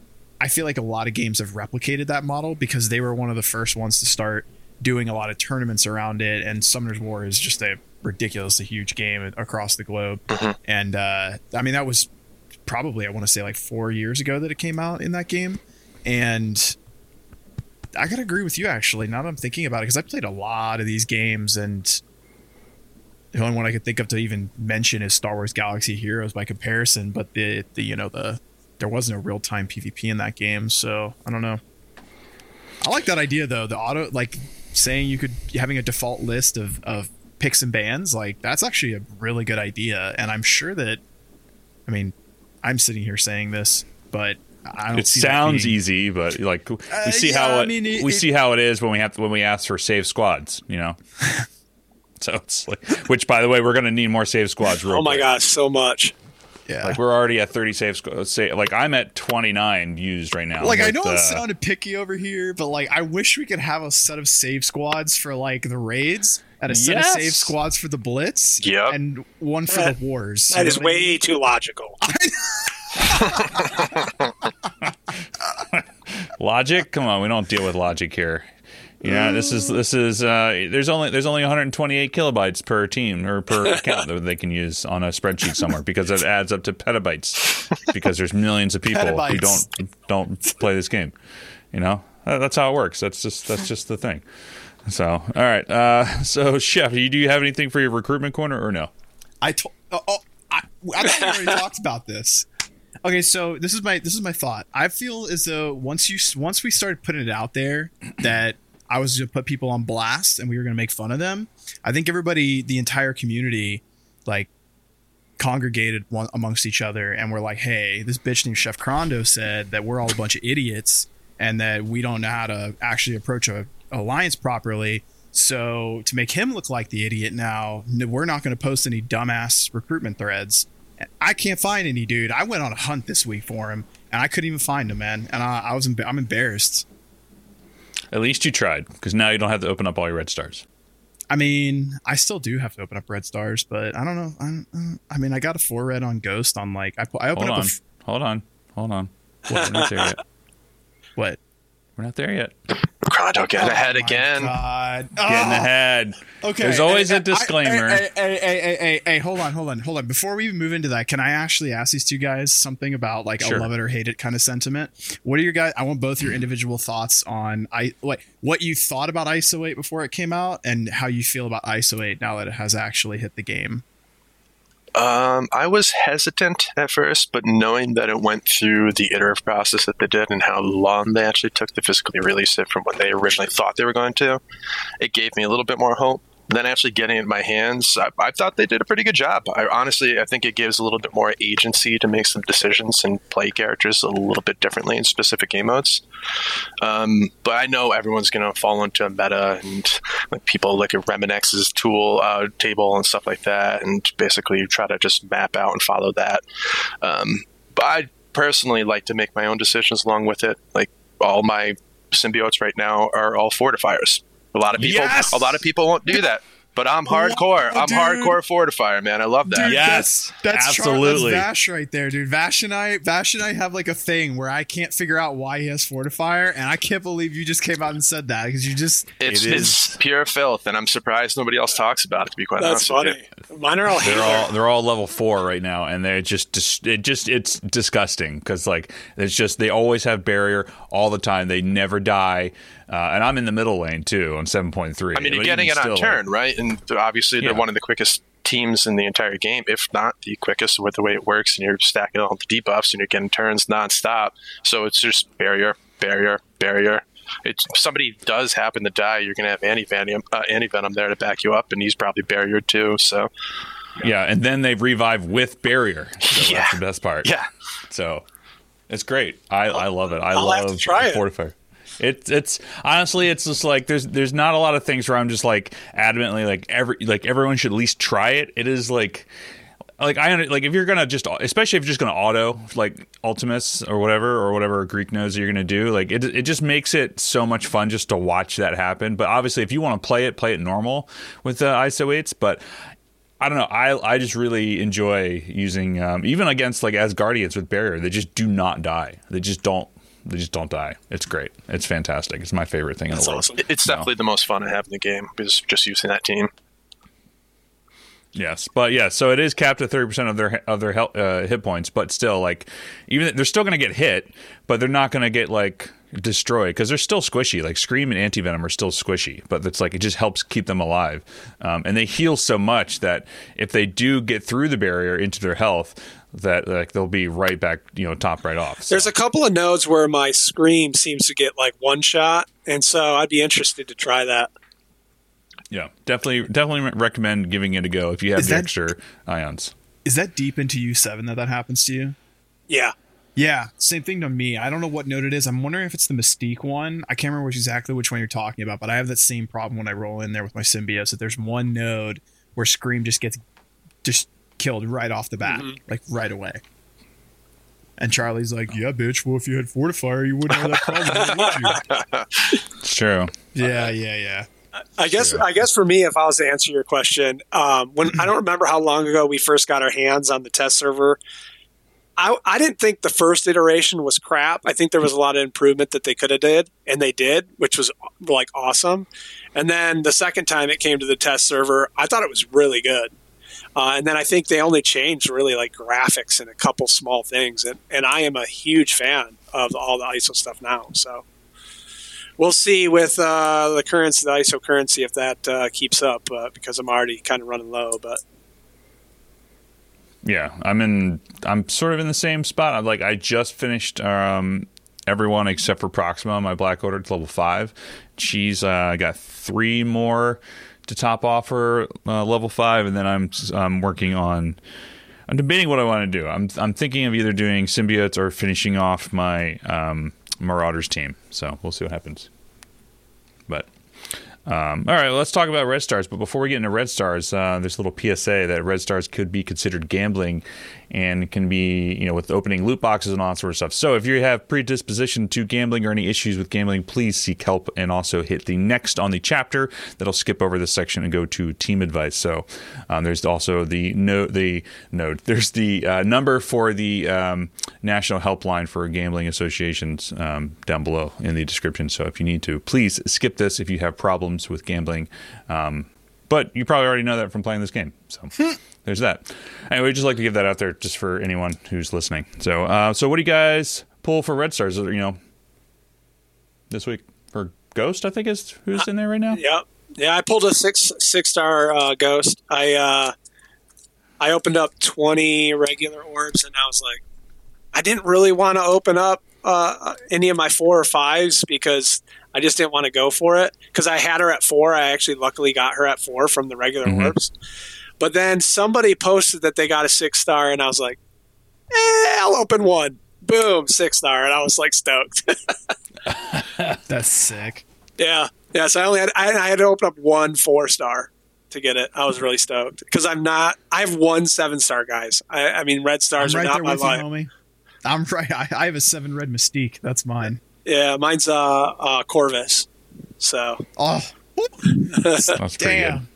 S3: I feel like a lot of games have replicated that model because they were one of the first ones to start doing a lot of tournaments around it. And Summoner's War is just a ridiculously huge game across the globe. And uh, I mean, that was probably I want to say like four years ago that it came out in that game, and I gotta agree with you actually. Now that I'm thinking about it, because I played a lot of these games, and the only one I could think of to even mention is Star Wars Galaxy Heroes by comparison. But the the you know the there was no real time PvP in that game, so I don't know. I like that idea though. The auto like saying you could having a default list of of picks and bans like that's actually a really good idea, and I'm sure that. I mean, I'm sitting here saying this, but.
S1: It
S3: see
S1: sounds
S3: being-
S1: easy, but like we
S3: Uh,
S1: see
S3: yeah,
S1: how
S3: I
S1: it,
S3: mean, it-
S1: we
S3: it-
S1: see how it is when we have to, when we ask for save squads. You know. So it's like, which by the way, we're going to need more save squads. Real
S2: Oh my
S1: quick.
S2: gosh, so much.
S3: Yeah.
S1: Like we're already at 30 save squads. Like I'm at 29 used right now.
S3: like I
S1: with,
S3: know I'm
S1: uh,
S3: sounding picky over here, but like I wish we could have a set of save squads for like the raids and a set
S1: Yes.
S3: of save squads for the blitz.
S4: Yep.
S3: And one for
S2: That-
S3: the wars.
S2: That
S3: You
S2: is
S3: know what I mean?
S2: way too logical.
S1: Logic? Come on, we don't deal with logic here. Yeah, this is this is uh, there's only there's only 128 kilobytes per team or per account that they can use on a spreadsheet somewhere because it adds up to petabytes because there's millions of people who don't don't play this game. You know, that's how it works. That's just that's just the thing. So, all right. Uh, so, chef, you, do you have anything for your recruitment corner or no?
S3: I told. Oh, oh, I, I thought we already talked about this. Okay, so this is my this is my thought. I feel as though once you once we started putting it out there that I was going to put people on blast and we were going to make fun of them. I think everybody, the entire community, like congregated one, amongst each other and we're like, "Hey, this bitch named Chef Crondo said that we're all a bunch of idiots and that we don't know how to actually approach a alliance properly." So to make him look like the idiot now, we're not going to post any dumbass recruitment threads. I can't find any, dude. I went on a hunt this week for him, and I couldn't even find him, man. And I, I was, emb- I'm embarrassed.
S1: At least you tried because now you don't have to open up all your red stars.
S3: I mean, I still do have to open up red stars, but I don't know. I, don't- I mean, I got a four red on Ghost on like I, I opened
S1: Hold
S3: up
S1: on,
S3: a f-
S1: hold on, hold on. There yet.
S3: what?
S1: We're not there yet.
S4: Chrono getting ahead
S3: Oh my
S4: again.
S3: God.
S1: Getting
S3: Ah!
S1: ahead.
S3: Okay.
S1: There's always
S3: Hey,
S1: a disclaimer.
S3: Hey, hey, hey, hey, hey, hey, hold on, hold on, hold on. Before we move into that, can I actually ask these two guys something about like
S1: Sure.
S3: a love it or hate it kind of sentiment? What are your guys? I want both your individual thoughts on I like what you thought about ISO 8 before it came out, and how you feel about ISO 8 now that it has actually hit the game.
S4: Um, I was hesitant at first, but knowing that it went through the iterative process that they did and how long they actually took to physically release it from what they originally thought they were going to, it gave me a little bit more hope. Then actually getting it in my hands, I, I thought they did a pretty good job. I honestly, I think it gives a little bit more agency to make some decisions and play characters a little bit differently in specific game modes. Um, but I know everyone's going to fall into a meta and like people look at Reminex's tool uh, table and stuff like that, and basically try to just map out and follow that. Um, but I personally like to make my own decisions along with it. Like all my symbiotes right now are all fortifiers. A lot of people,
S1: Yes!
S4: a lot of people won't do that. But I'm hardcore.
S3: Whoa,
S4: I'm hardcore fortifier, man. I love that.
S3: Dude,
S1: Yes,
S3: that's, that's Char-
S1: absolutely.
S3: that's Vash right there, dude. Vash and I, Vash and I have like a thing where I can't figure out why he has fortifier, and I can't believe you just came out and said that because you just
S4: It's,
S1: It
S4: it's pure filth, and I'm surprised nobody else talks about it. To be quite
S2: That's
S4: honest, with
S2: funny. Mine are all
S1: They're
S2: Halo.
S1: all they're all level four right now, and they're just dis- it just it's disgusting because like it's just they always have barrier all the time. They never die, uh, and I'm in the middle lane too on seven point three.
S4: I mean, you're getting it on turn, right? And obviously, they're
S1: Yeah.
S4: one of the quickest teams in the entire game, if not the quickest with the way it works. And you're stacking all the debuffs and you're getting turns nonstop. So it's just barrier, barrier, barrier. It's somebody does happen to die, you're going to have anti venom, uh, anti venom there to back you up, and he's probably barrier too. So
S1: Yeah, and then they revive with barrier. So
S4: Yeah.
S1: that's the best part.
S4: yeah,
S1: So it's great. I, I love it. I
S2: I'll have
S1: love
S2: to try it.
S1: It's it's honestly it's just like there's there's not a lot of things where I'm just like adamantly like every like everyone should at least try it. It is like like I like if you're gonna just especially if you're just gonna auto like Ultimus or whatever or whatever Greek knows you're gonna do like it it just makes it so much fun just to watch that happen. But obviously if you want to play it, play it normal with the ISO eights. But I don't know. I I just really enjoy using um, even against like as guardians with barrier. They just do not die. They just don't. They just don't die. It's great. It's fantastic. It's my favorite thing
S2: That's
S1: in the world.
S2: awesome.
S4: It's definitely the most fun I have in the game is just using that team.
S1: Yes, but yeah. So it is capped at thirty percent of their of their health, uh, hit points, but still, like even they're still going to get hit, but they're not going to get like destroyed because they're still squishy. Like Scream and Anti Venom are still squishy, but it's like it just helps keep them alive, um, and they heal so much that if they do get through the barrier into their health, that like they'll be right back, you know, top right off. So,
S2: There's a couple of nodes where my scream seems to get like one shot, and so I'd be interested to try that.
S1: Yeah, definitely, definitely recommend giving it a go if you have
S3: Is
S1: the
S3: that-
S1: extra ions.
S3: is that deep into U seven that that happens to you?
S2: Yeah,
S3: Yeah, same thing to me. I don't know what node it is. I'm wondering if it's the Mystique one. I can't remember which exactly which one you're talking about, but I have that same problem when I roll in there with my symbiotes. That there's one node where Scream just gets just killed right off the bat, mm-hmm. like right away. And Charlie's like, "Yeah, bitch. Well, if you had Fortifier, you wouldn't have that problem, would you?"
S1: It's true.
S3: Yeah, yeah, yeah.
S2: I guess
S1: Sure.
S2: I guess for me, if I was to answer your question, um, when I don't remember how long ago we first got our hands on the test server. I, I didn't think the first iteration was crap. I think there was a lot of improvement that they could have did, and they did, which was like awesome. And then the second time it came to the test server, I thought it was really good. Uh, and then I think they only changed really like graphics and a couple small things, and, and I am a huge fan of all the ISO stuff now. So we'll see with uh, the currency, the ISO currency, if that uh, keeps up uh, because I'm already kind of running low. But
S1: Yeah, I'm in. I'm sort of in the same spot. I'm like I just finished um, everyone except for Proxima, my Black Order to level five. She's uh, got three more to top off her uh, level five, and then I'm I'm working on. I'm debating what I want to do. I'm I'm thinking of either doing symbiotes or finishing off my um, Marauders team. So we'll see what happens. Um, all right, well, let's talk about Red Stars. But before we get into Red Stars, uh, there's a little PSA that Red Stars could be considered gambling and can be, you know, with opening loot boxes and all that sort of stuff. So if you have predisposition to gambling or any issues with gambling, please seek help and also hit the next on the chapter. That'll skip over this section and go to team advice. So um, there's also the note, the note, there's the uh, number for the um, national helpline for gambling associations um, down below in the description. So if you need to, please skip this if you have problems with gambling. Um, but you probably already know that from playing this game. So there's that. Anyway, we'd just like to give that out there just for anyone who's listening. So, uh, so what do you guys pull for Red Stars? You know, this week for Ghost, I think is who's in there right now.
S2: Yep. yeah, I pulled a six six star uh, ghost. I uh, I opened up twenty regular orbs, and I was like, I didn't really want to open up uh, any of my four or fives because I just didn't want to go for it because I had her at four. I actually luckily got her at four from the regular
S1: Mhm.
S2: orbs. But then somebody posted that they got a six star, and I was like, eh, I'll open one. Boom, six star, and I was like stoked.
S3: That's sick.
S2: yeah, yeah. So I only had I, I had to open up one four star to get it. I was really stoked because I'm not. I have one seven star, guys. I, I mean, red
S3: I'm
S2: stars
S3: right
S2: are not
S3: there
S2: my
S3: with you, homie. I'm right. I, I have a seven red Mystique. That's mine.
S2: Yeah, mine's uh, uh Corvus. So
S3: Oh,
S1: That's pretty good.
S3: damn.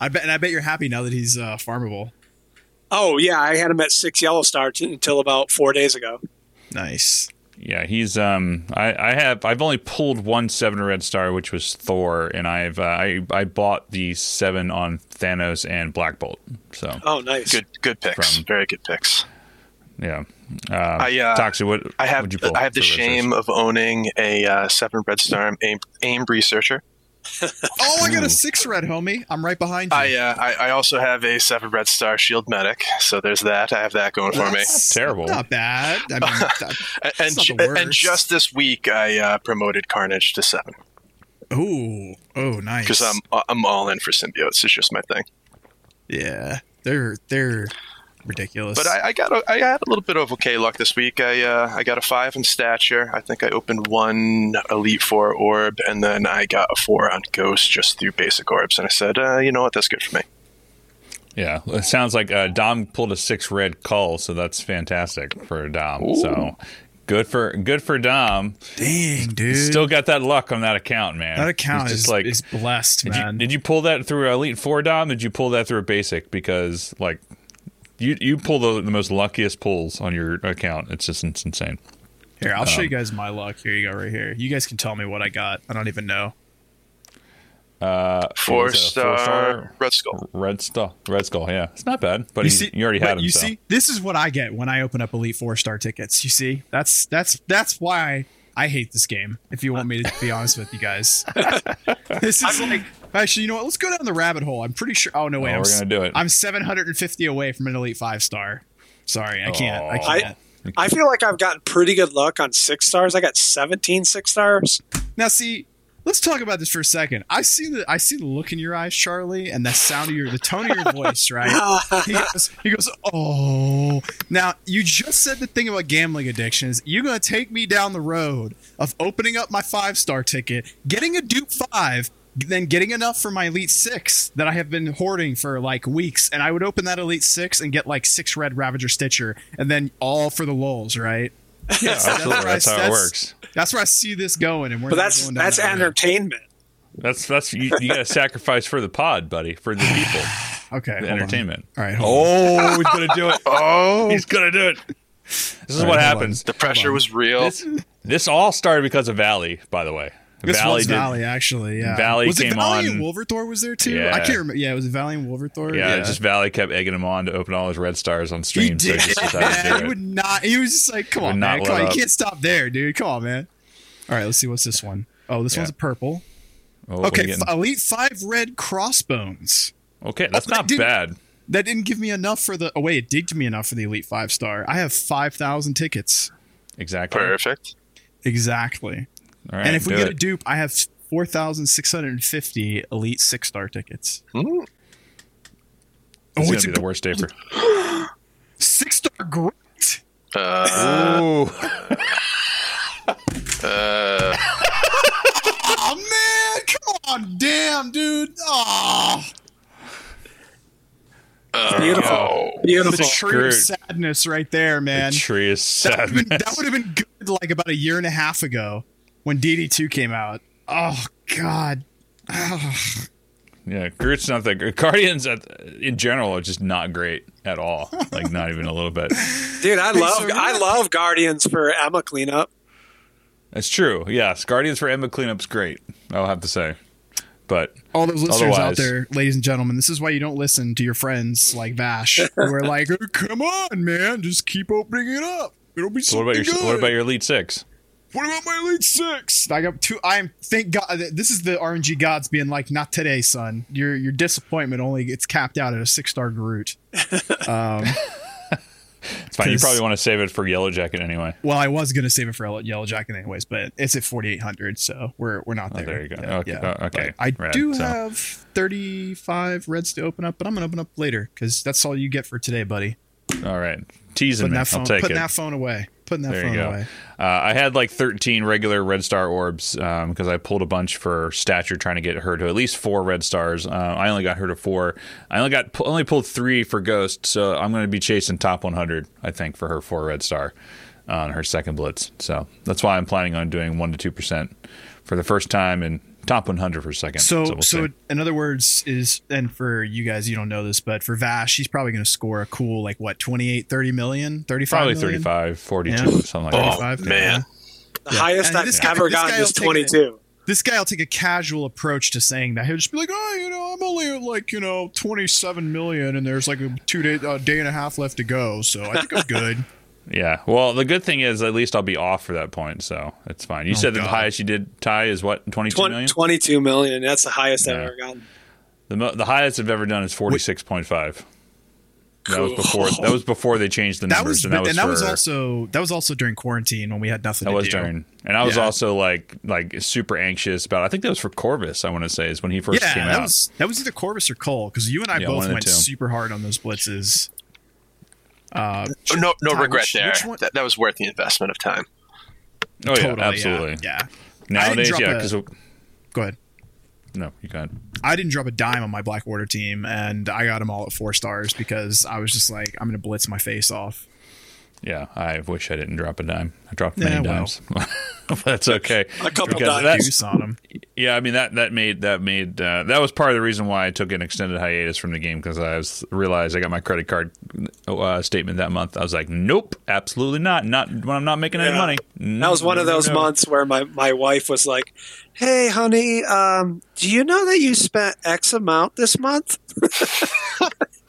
S3: I bet, and I bet you're happy now that he's uh, farmable.
S2: Oh yeah, I had him at six yellow stars until about four days ago.
S3: Nice.
S1: Yeah, he's um. I, I have I've only pulled one seven red star, which was Thor, and I've uh, I I bought the seven on Thanos and Black Bolt. So
S2: Oh, nice.
S4: Good, good picks.
S1: From-
S4: Very good picks.
S1: yeah. Uh,
S4: I, uh,
S1: Toxic, what
S4: I have
S1: what'd you pull
S4: I have the
S1: for red
S4: shame of owning a uh, seven red star aim, aim researcher.
S3: Oh, I got a six red, homie. I'm right behind you.
S4: I, uh, I I also have a seven red star shield medic, so there's that. I have that going for me.
S3: That's
S1: Terrible.
S3: Not bad. I mean, that-
S4: And
S3: not
S4: ju-
S3: the
S4: and just this week, I uh, promoted Carnage to seven
S3: ooh, oh, nice.
S4: because I'm I'm all in for symbiotes. It's just my thing.
S3: yeah, they're they're ridiculous.
S4: But I, I got a, I had a little bit of okay luck this week. I uh, I got a five in stature. I think I opened one elite four orb, and then I got a four on ghost just through basic orbs. And I said, uh, you know what, that's good for me.
S1: Yeah, it sounds like uh, Dom pulled a six red call, so that's fantastic for Dom. So good for good for Dom.
S3: dang, dude,
S1: Still got that luck on that account, man.
S3: that account
S1: He's
S3: is
S1: just like.
S3: is blessed,
S1: did you,
S3: man.
S1: did you pull that through Elite Four, Dom? Did you pull that through a basic? Because like, you you pull the, the most luckiest pulls on your account. It's just it's insane.
S3: Here, I'll show
S1: Um,
S3: you guys my luck. Here you go, right here. You guys can tell me what I got. I don't even know.
S1: Uh,
S4: Four
S1: it was a
S4: star red skull.
S1: Red Skull. Red Skull. Yeah, it's not bad. But
S3: You
S1: he's-
S3: see,
S1: you already
S3: but
S1: had him.
S3: You
S1: so.
S3: see, this is what I get when I open up Elite Four Star tickets. You see, that's that's that's why I hate this game. If you want me to be honest with you guys, this is like actually, you know what? Let's go down the rabbit hole. I'm pretty sure. Oh no, wait,
S1: Oh,
S3: I'm,
S1: we're gonna do it.
S3: I'm 750 away from an Elite Five Star. Sorry, I can't. I
S1: Oh.
S3: can't.
S2: I feel like I've gotten pretty good luck on six stars. I got 17 six stars.
S3: Now, see, let's talk about this for a second. I see the I see the look in your eyes, Charlie, and the sound of your the tone of your voice, right? He goes, he goes, oh. Now you just said the thing about gambling addictions. You're gonna take me down the road of opening up my five star ticket, getting a dupe five, then getting enough for my elite six that I have been hoarding for like weeks, and I would open that elite six and get like six red Ravager Stitcher, and then all for the lulls, right?
S1: Yeah, absolutely.
S3: where I-
S1: That's how it
S3: that's-
S1: works.
S3: That's where I see this going, and we're
S2: But that's
S3: going
S2: that's
S3: that road.
S2: entertainment.
S1: That's that's you, you got to sacrifice for the pod, buddy, for the people,
S3: Okay,
S1: the
S3: hold on.
S1: entertainment.
S3: All right, hold on.
S1: Oh, he's gonna do it.
S4: Oh,
S1: He's gonna do it. This is
S3: All right,
S1: what
S3: hold
S1: happens.
S4: the pressure was real.
S1: This this all started because of Valley, by the way.
S3: This
S1: Valley
S3: was
S1: did.
S3: Valley, actually. Yeah,
S1: Valley
S3: was
S1: came
S3: it Valley
S1: on-
S3: and Wolverthor was there too?
S1: Yeah.
S3: I can't remember. Yeah, it was Valley and Wolverthor.
S1: Yeah, just Valley kept egging him on to open all his red stars on
S3: he
S1: stream. so
S3: did.
S1: he just
S3: Yeah, he would not. He was just like, "Come
S1: Would
S3: on, man! Come on,
S1: up.
S3: you can't stop there, dude. Come on, man." All right, let's see what's this one. Oh, this
S1: Yeah.
S3: one's a purple.
S1: Oh,
S3: Okay, f- Elite Five red crossbones.
S1: okay, that's
S3: Oh,
S1: not
S3: didn't-
S1: bad.
S3: That didn't give me enough for the. Oh wait, it did give me enough for the Elite Five star. I have five thousand tickets
S1: Exactly.
S4: Perfect.
S3: exactly.
S1: All right,
S3: and if we get
S1: it.
S3: a dupe, I have four thousand six hundred and fifty Elite Six star tickets.
S4: Hmm.
S1: It's
S3: Oh,
S1: gonna
S3: it's
S1: be
S3: a
S1: the worst day for.
S3: six star great.
S4: Uh,
S1: Ooh.
S4: uh,
S3: Oh man, come on, damn, dude. Oh,
S2: Beautiful.
S4: oh.
S3: the
S2: Beautiful.
S3: tree of sadness right there, man.
S1: The tree is
S3: That would have been,
S1: sadness.
S3: that would have been good like about a year and a half ago when DD2 came out. Oh God.
S1: Yeah, Groot's not that great. Guardians at, in general are just not great at all. Like not even a little bit.
S2: Dude, I love
S3: so
S2: I love Guardians for Emma cleanup.
S1: That's true. Yes, Guardians for Emma cleanup's great. I'll have to say, but
S3: All those listeners out there, ladies and gentlemen, this is why you don't listen to your friends like Vash, who are like, "Oh, "Come on, man, just keep opening it up. It'll be
S1: so what about your
S3: good."
S1: what about your Elite Six?
S3: What about my elite six? I got two. I'm thank God. This is the RNG gods being like, not today, son. Your your disappointment only gets capped out at a six star Groot. Um,
S1: It's fine. You probably want to save it for Yellow Jacket anyway.
S3: well, I was gonna save it for Yellow Jacket anyways, but it's at 4,800, so we're we're not
S1: Oh,
S3: there.
S1: there you go.
S3: Yeah,
S1: Okay,
S3: yeah.
S1: uh, okay.
S3: I
S1: Rad,
S3: do
S1: so-
S3: have 35 reds to open up, but I'm gonna open up later because that's all you get for today, buddy.
S1: All right, teasing
S3: Putting
S1: me.
S3: phone,
S1: I'll take
S3: putting
S1: it.
S3: that phone away. Putting that
S1: There
S3: phone
S1: you go.
S3: away.
S1: Uh, I had like 13 regular red star orbs because I pulled a bunch for stature, trying to get her to at least four red stars. Uh, I only got her to four. I only got only pulled three for Ghost, so I'm going to be chasing top 100. I think for her four red star on her second blitz. So that's why I'm planning on doing one to two percent for the first time in top 100 for a second.
S3: So,
S1: we'll
S3: so in other words, is and for you guys, you don't know this, but for Vash, he's probably going to score a cool like what 28, 30 million, 35
S1: probably
S3: million?
S1: 35, 42,
S3: Yeah.
S1: something like oh, that.
S4: Oh,
S3: 35,
S4: man.
S2: The highest
S3: And
S2: I've
S3: this guy-
S2: ever
S3: this guy
S2: gotten is
S3: take it-
S2: 22.
S3: This guy will take a casual approach to saying that. He'll just be like, "Oh, you know, I'm only at like you know 27 million, and there's like a two day, a day and a half left to go, so I think I'm good."
S1: Yeah. Well, the good thing is at least I'll be off for that point, so it's fine. You
S3: Oh,
S1: said that the highest you did tie is what 22
S2: 20,
S1: million.
S2: 22 million. That's the highest I've ever gotten.
S1: The mo- the highest I've ever done is 46.5. That was before that was before they changed the
S3: That
S1: numbers,
S3: was,
S1: and that was
S3: and that
S1: for,
S3: was also that was also during quarantine when we had nothing
S1: that
S3: to
S1: was
S3: do.
S1: during, and I was
S3: Yeah.
S1: also like like super anxious about. I think that was for Corvus. I want to say is when he first
S3: yeah,
S1: came
S3: that
S1: out.
S3: was that was either Corvus or Cole because you and I
S1: Yeah,
S3: both went super hard on those blitzes. Uh,
S4: Oh, no, no
S3: Ty,
S4: regret
S3: which-
S4: there.
S3: which one-
S4: That, that was worth the investment of time.
S1: oh yeah,
S3: totally, yeah,
S1: absolutely.
S3: Yeah,
S1: Nowadays, yeah, because
S3: Go ahead.
S1: no, you got
S3: I didn't drop a dime on my Black Order team, and I got them all at four stars because I was just like, I'm going to blitz my face off.
S1: Yeah. I wish I didn't drop a dime. I dropped
S3: Yeah,
S1: many
S3: well.
S1: dimes. That's okay.
S2: A couple dimes.
S3: on them.
S1: Yeah, I mean that that made that made uh, that was part of the reason why I took an extended hiatus from the game because I was realized I got my credit card uh, statement that month. I was like, nope, absolutely not. Not when I'm not making any
S2: Yeah.
S1: money.
S2: That was one of
S1: No, no,
S2: those
S1: no.
S2: months where my, my wife was like, "Hey, honey, um, do you know that you spent X amount this month?"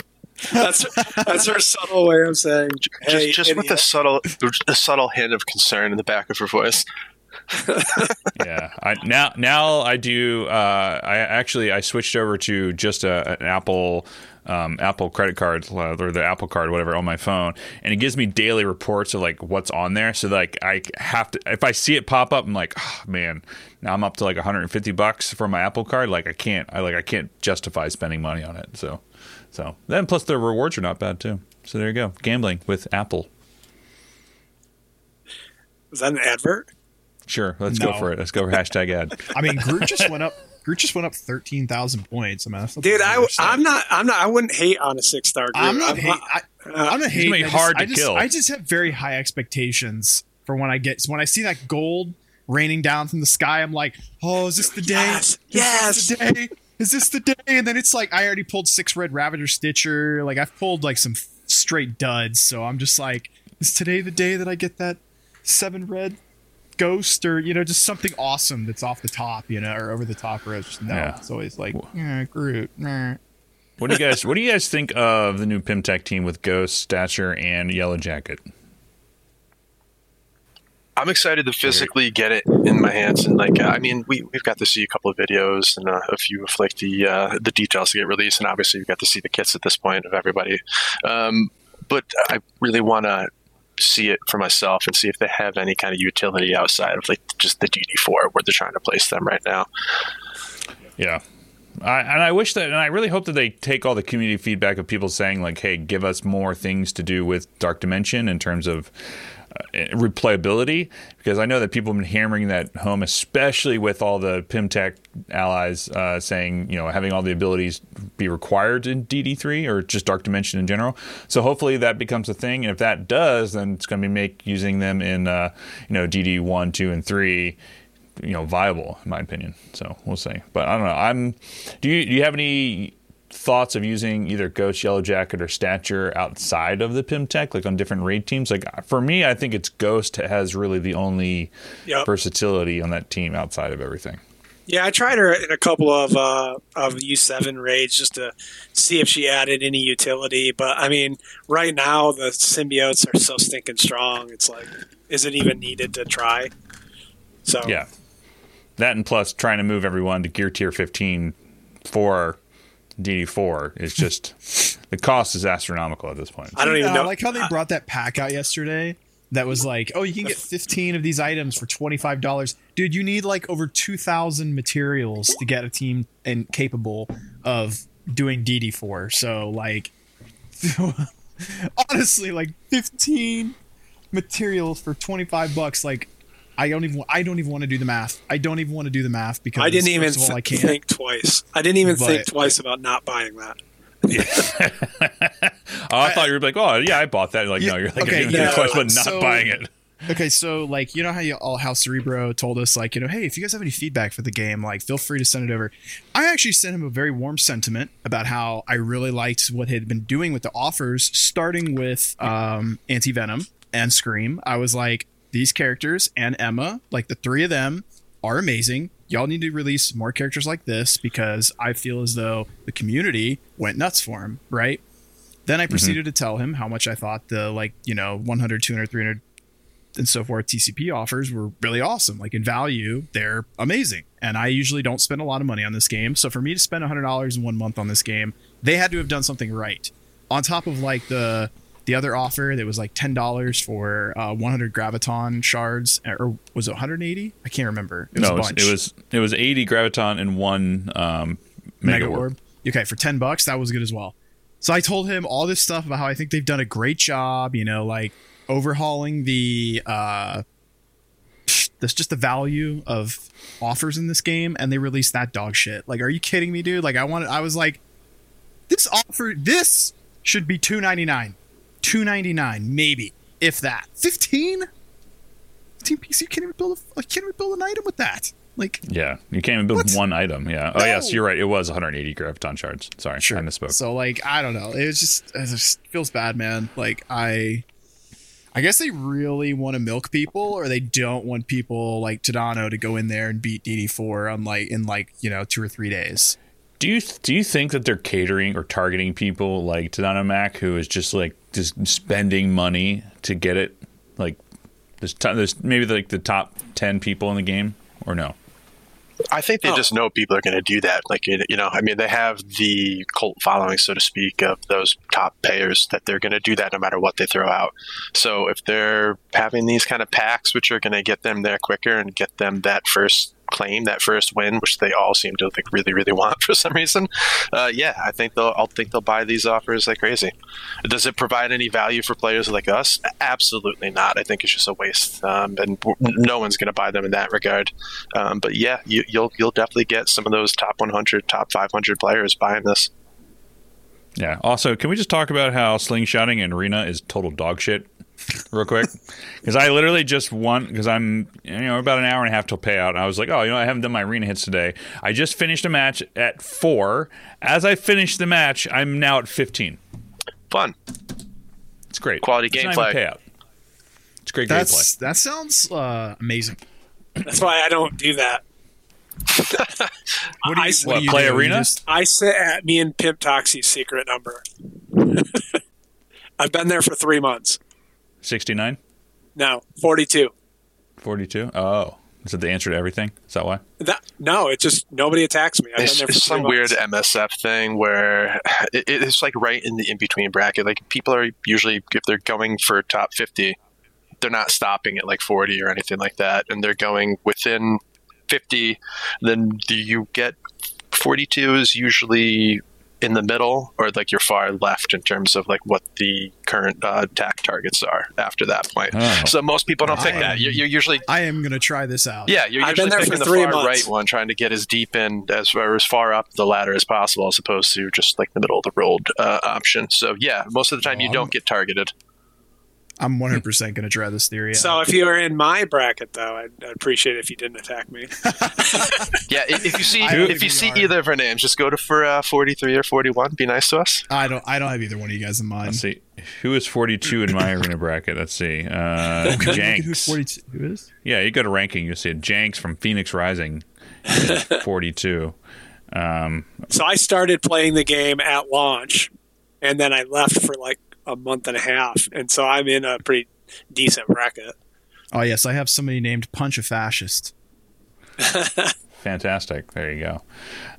S2: that's that's her subtle way of saying, "Hey,
S4: just just with a subtle, a subtle hint of concern in the back of her voice.
S1: yeah. I, now now I do. Uh, I actually I switched over to just a, an Apple. Um, Apple credit card uh, or the Apple card, whatever, on my phone, and it gives me daily reports of like what's on there. So like I have to, if I see it pop up, I'm like, oh, man, now I'm up to like 150 bucks for my Apple card. Like I can't, I like I can't justify spending money on it. So, so then plus the rewards are not bad too. So there you go, gambling with Apple.
S2: was that an advert?
S1: Sure, let's go for it. Let's go for hashtag ad.
S3: I mean, Groot just went up. Groot just went up thirteen thousand points. I mean, that's
S2: Dude, I, I'm not. I'm not. I wouldn't hate on a six star.
S3: I'm not.
S2: I'm,
S3: hate, I,
S2: uh,
S3: I'm not hating.
S1: gonna be
S3: I just-
S1: hard
S3: I
S1: to
S3: just,
S1: kill.
S3: I just have very high expectations for when I get when I see that gold raining down from the sky. I'm like, oh, is this the day?
S2: Yes,
S3: Is
S2: yes.
S3: this the day? Is this the day? And then it's like I already pulled six red Ravager Stitcher. Like I've pulled like some straight duds. So I'm just like, is today the day that I get that seven red ghost or you know just something awesome that's off the top, you know, or over the top? Or it's just, no,
S1: Yeah.
S3: it's always like yeah, Groot. nah.
S1: What do you guys What do you guys think of the new Pym Tech team with Ghost, Stature, and Yellow Jacket?
S4: I'm excited to physically get it in my hands, and like, I mean, we we've got to see a couple of videos and uh, a few of like the uh, the details to get released, and obviously we've got to see the kits at this point of everybody. Um, but I really want to see it for myself and see if they have any kind of utility outside of like just the DD4 where they're trying to place them right now.
S1: Yeah. I, and I wish that, and I really hope that they take all the community feedback of people saying, like, hey, give us more things to do with Dark Dimension in terms of replayability, because I know that people have been hammering that home, especially with all the Pym Tech allies uh, saying, you know, having all the abilities be required in DD3 or just Dark Dimension in general. So hopefully that becomes a thing. And if that does, then it's going to be make using them in, uh, you know, DD1, 2, and 3 you know viable in my opinion. So we'll see. But I don't know. I'm. Do you do you have any thoughts of using either Ghost, Yellow Jacket, or Stature outside of the Pym Tech, like on different raid teams? Like for me, I think it's Ghost has really the only
S2: Yep.
S1: versatility on that team outside of everything.
S2: Yeah, I tried her in a couple of uh, of U seven raids just to see if she added any utility. But I mean, right now the symbiotes are so stinking strong. It's like, is it even needed to try? So
S1: Yeah, that and plus trying to move everyone to Gear Tier 15 for DD4 is just the cost is astronomical at this point.
S2: I don't even
S3: Uh,
S2: know.
S3: I like how they brought that pack out yesterday. That was like, oh, you can get 15 of these items for $25. Dude, you need like over 2,000 materials to get a team and capable of doing DD4. So, like, honestly, like 15 materials for 25 bucks. Like, I don't even. I don't even want to do the math. I don't even want to do the math because
S2: I didn't even
S3: first of all, I can't.
S2: think twice. I didn't even think twice about not buying that.
S1: Oh, I thought you were like, oh yeah, I bought that. Like, no, you're like,
S3: okay,
S1: okay,
S2: yeah,
S1: twice, but not
S3: so-
S1: buying it.
S3: Okay, so like you know how you all how Cerebro told us like you know hey if you guys have any feedback for the game like feel free to send it over. I actually sent him a very warm sentiment about how I really liked what he had been doing with the offers, starting with um, Anti Venom and Scream. I was like these characters and Emma, like the three of them, are amazing. Y'all need to release more characters like this because I feel as though the community went nuts for him, right? Then I mhm. proceeded to tell him how much I thought the like, you know, 100, 200, 300 and so forth TCP offers were really awesome. Like in value, they're amazing. And I usually don't spend a lot of money on this game. So for me to spend $100 in one month on this game, they had to have done something right. On top of like the the other offer that was like $10 for uh, 100 graviton shards or was it 180? I can't remember. It was
S1: no, it was, it was it was 80 graviton and one um, mega,
S3: Mega
S1: orb.
S3: Orb. Okay, for 10 bucks, that was good as well. So I told him all this stuff about how I think they've done a great job, you know, like overhauling the uh that's just the value of offers in this game and they released that dog shit. Like are you kidding me, dude? Like I wanted I was like this offer this should be 299. 299 maybe if that. 15? 15 PC you can't even build a I can't even build an item with that. Like
S1: Yeah, you can't even build
S3: What?
S1: one item. Yeah. Oh, yes, you're right. It was 180 graviton shards. Sorry, I misspoke.
S3: So like I don't know. It was just it just feels bad, man. Like I I guess they really want to milk people or they don't want people like Tadano to go in there and beat DD4 on like in like, you know, 2 or 3 days.
S1: Do you do you think that they're catering or targeting people like Tadano Mac who is just like just spending money to get it? Like there's t- there's maybe like the top 10 people in the game or no?
S4: I think they
S2: Oh.
S4: just know people are going to do that. Like, you you know, I mean, they have the cult following, so to speak, of those top payers that they're going to do that no matter what they throw out. So if they're having these kind of packs, which are going to get them there quicker and get them that first claim, that first win, which they all seem to like really, really want for some reason, uh, yeah, I think they'll, I'll think they'll buy these offers like crazy. Does it provide any value for players like us? Absolutely not. I think it's just a waste, um, and no one's going to buy them in that regard. Um, but yeah, you, you'll you'll definitely get some of those top 100, top 500 players buying this.
S1: Yeah. Also, can we just talk about how slingshotting in arena is total dog shit, real quick? Because I literally just won because I'm you know about an hour and a half till payout. And I was like, oh, you know, I haven't done my arena hits today. I just finished a match at four. As I finished the match, I'm now at 15.
S4: Fun.
S1: It's great.
S4: Quality
S1: It's not even
S4: gameplay.
S1: payout. It's great
S3: That's
S1: gameplay.
S3: that sounds uh, amazing.
S2: That's why I don't do that.
S3: What do you,
S2: I-
S3: what
S1: What,
S3: do you
S1: play
S3: do? You
S1: arena?
S3: just-
S2: I sit at me and Pimp Toxie's secret number. I've been there for three months.
S1: 69,
S2: No, 42.
S1: 42. Oh, is it the answer to everything? Is that why?
S2: That, no, it's just nobody attacks me. I've
S4: It's,
S2: been there for
S4: it's
S2: three
S4: some weird. MSF thing where it, it's like right in the in between bracket. Like people are usually if they're going for top 50, they're not stopping at like 40 or anything like that, and they're going within 50. Then do you get 42 is usually in the middle or like you're far left in terms of like what the current uh, attack targets are after that point.
S1: Oh.
S4: So most people don't pick
S3: I
S4: that. You're, you're usually
S3: I am going to try this out.
S4: yeah, you're
S2: I've
S4: usually
S2: been there
S4: picking
S2: for
S4: the
S2: three
S4: far
S2: months.
S4: right one, trying to get as deep in as far as far up the ladder as possible, as opposed to just like the middle of the road uh, option. So yeah, most of the time you
S3: Oh,
S4: don't get targeted.
S3: I'm 100% going to try this theory out.
S2: So if you were in my bracket, though, I'd, I'd appreciate it if you didn't attack me.
S4: Yeah, if, if you see if you see
S3: are.
S4: either of our names, just go to for uh, forty three or forty one. Be nice to us.
S3: I don't I don't have either one of you guys in mind.
S1: Let's see. Who is 42 in my arena bracket? Let's see. Uh,
S3: Look at who's
S1: Janks.
S3: 42 who is?
S1: Yeah, you go to ranking, you'll see it. Janks from Phoenix Rising, 42. Um,
S2: So I started playing the game at launch, and then I left for like a month and a half, and so I'm in a pretty decent bracket.
S3: Oh yes, I have somebody named Punch a Fascist.
S1: fantastic. There you go.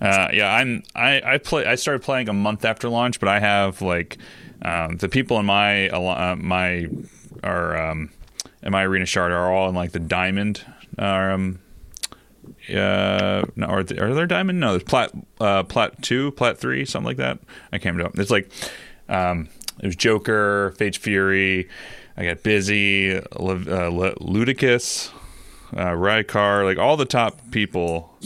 S1: Uh, yeah, I'm. I, I play. I started playing a month after launch, but I have like um, the people in my uh, my are um, in my arena shard are all in like the diamond. Um, uh, no, are, they, are there diamond? No, there's plat, uh, plat two, plat three, something like that. I can't remember. It's like, um, there's Joker, Fate's Fury. I got Busy, uh, Lu- Ludicus, uh, Rykar, like all the top people.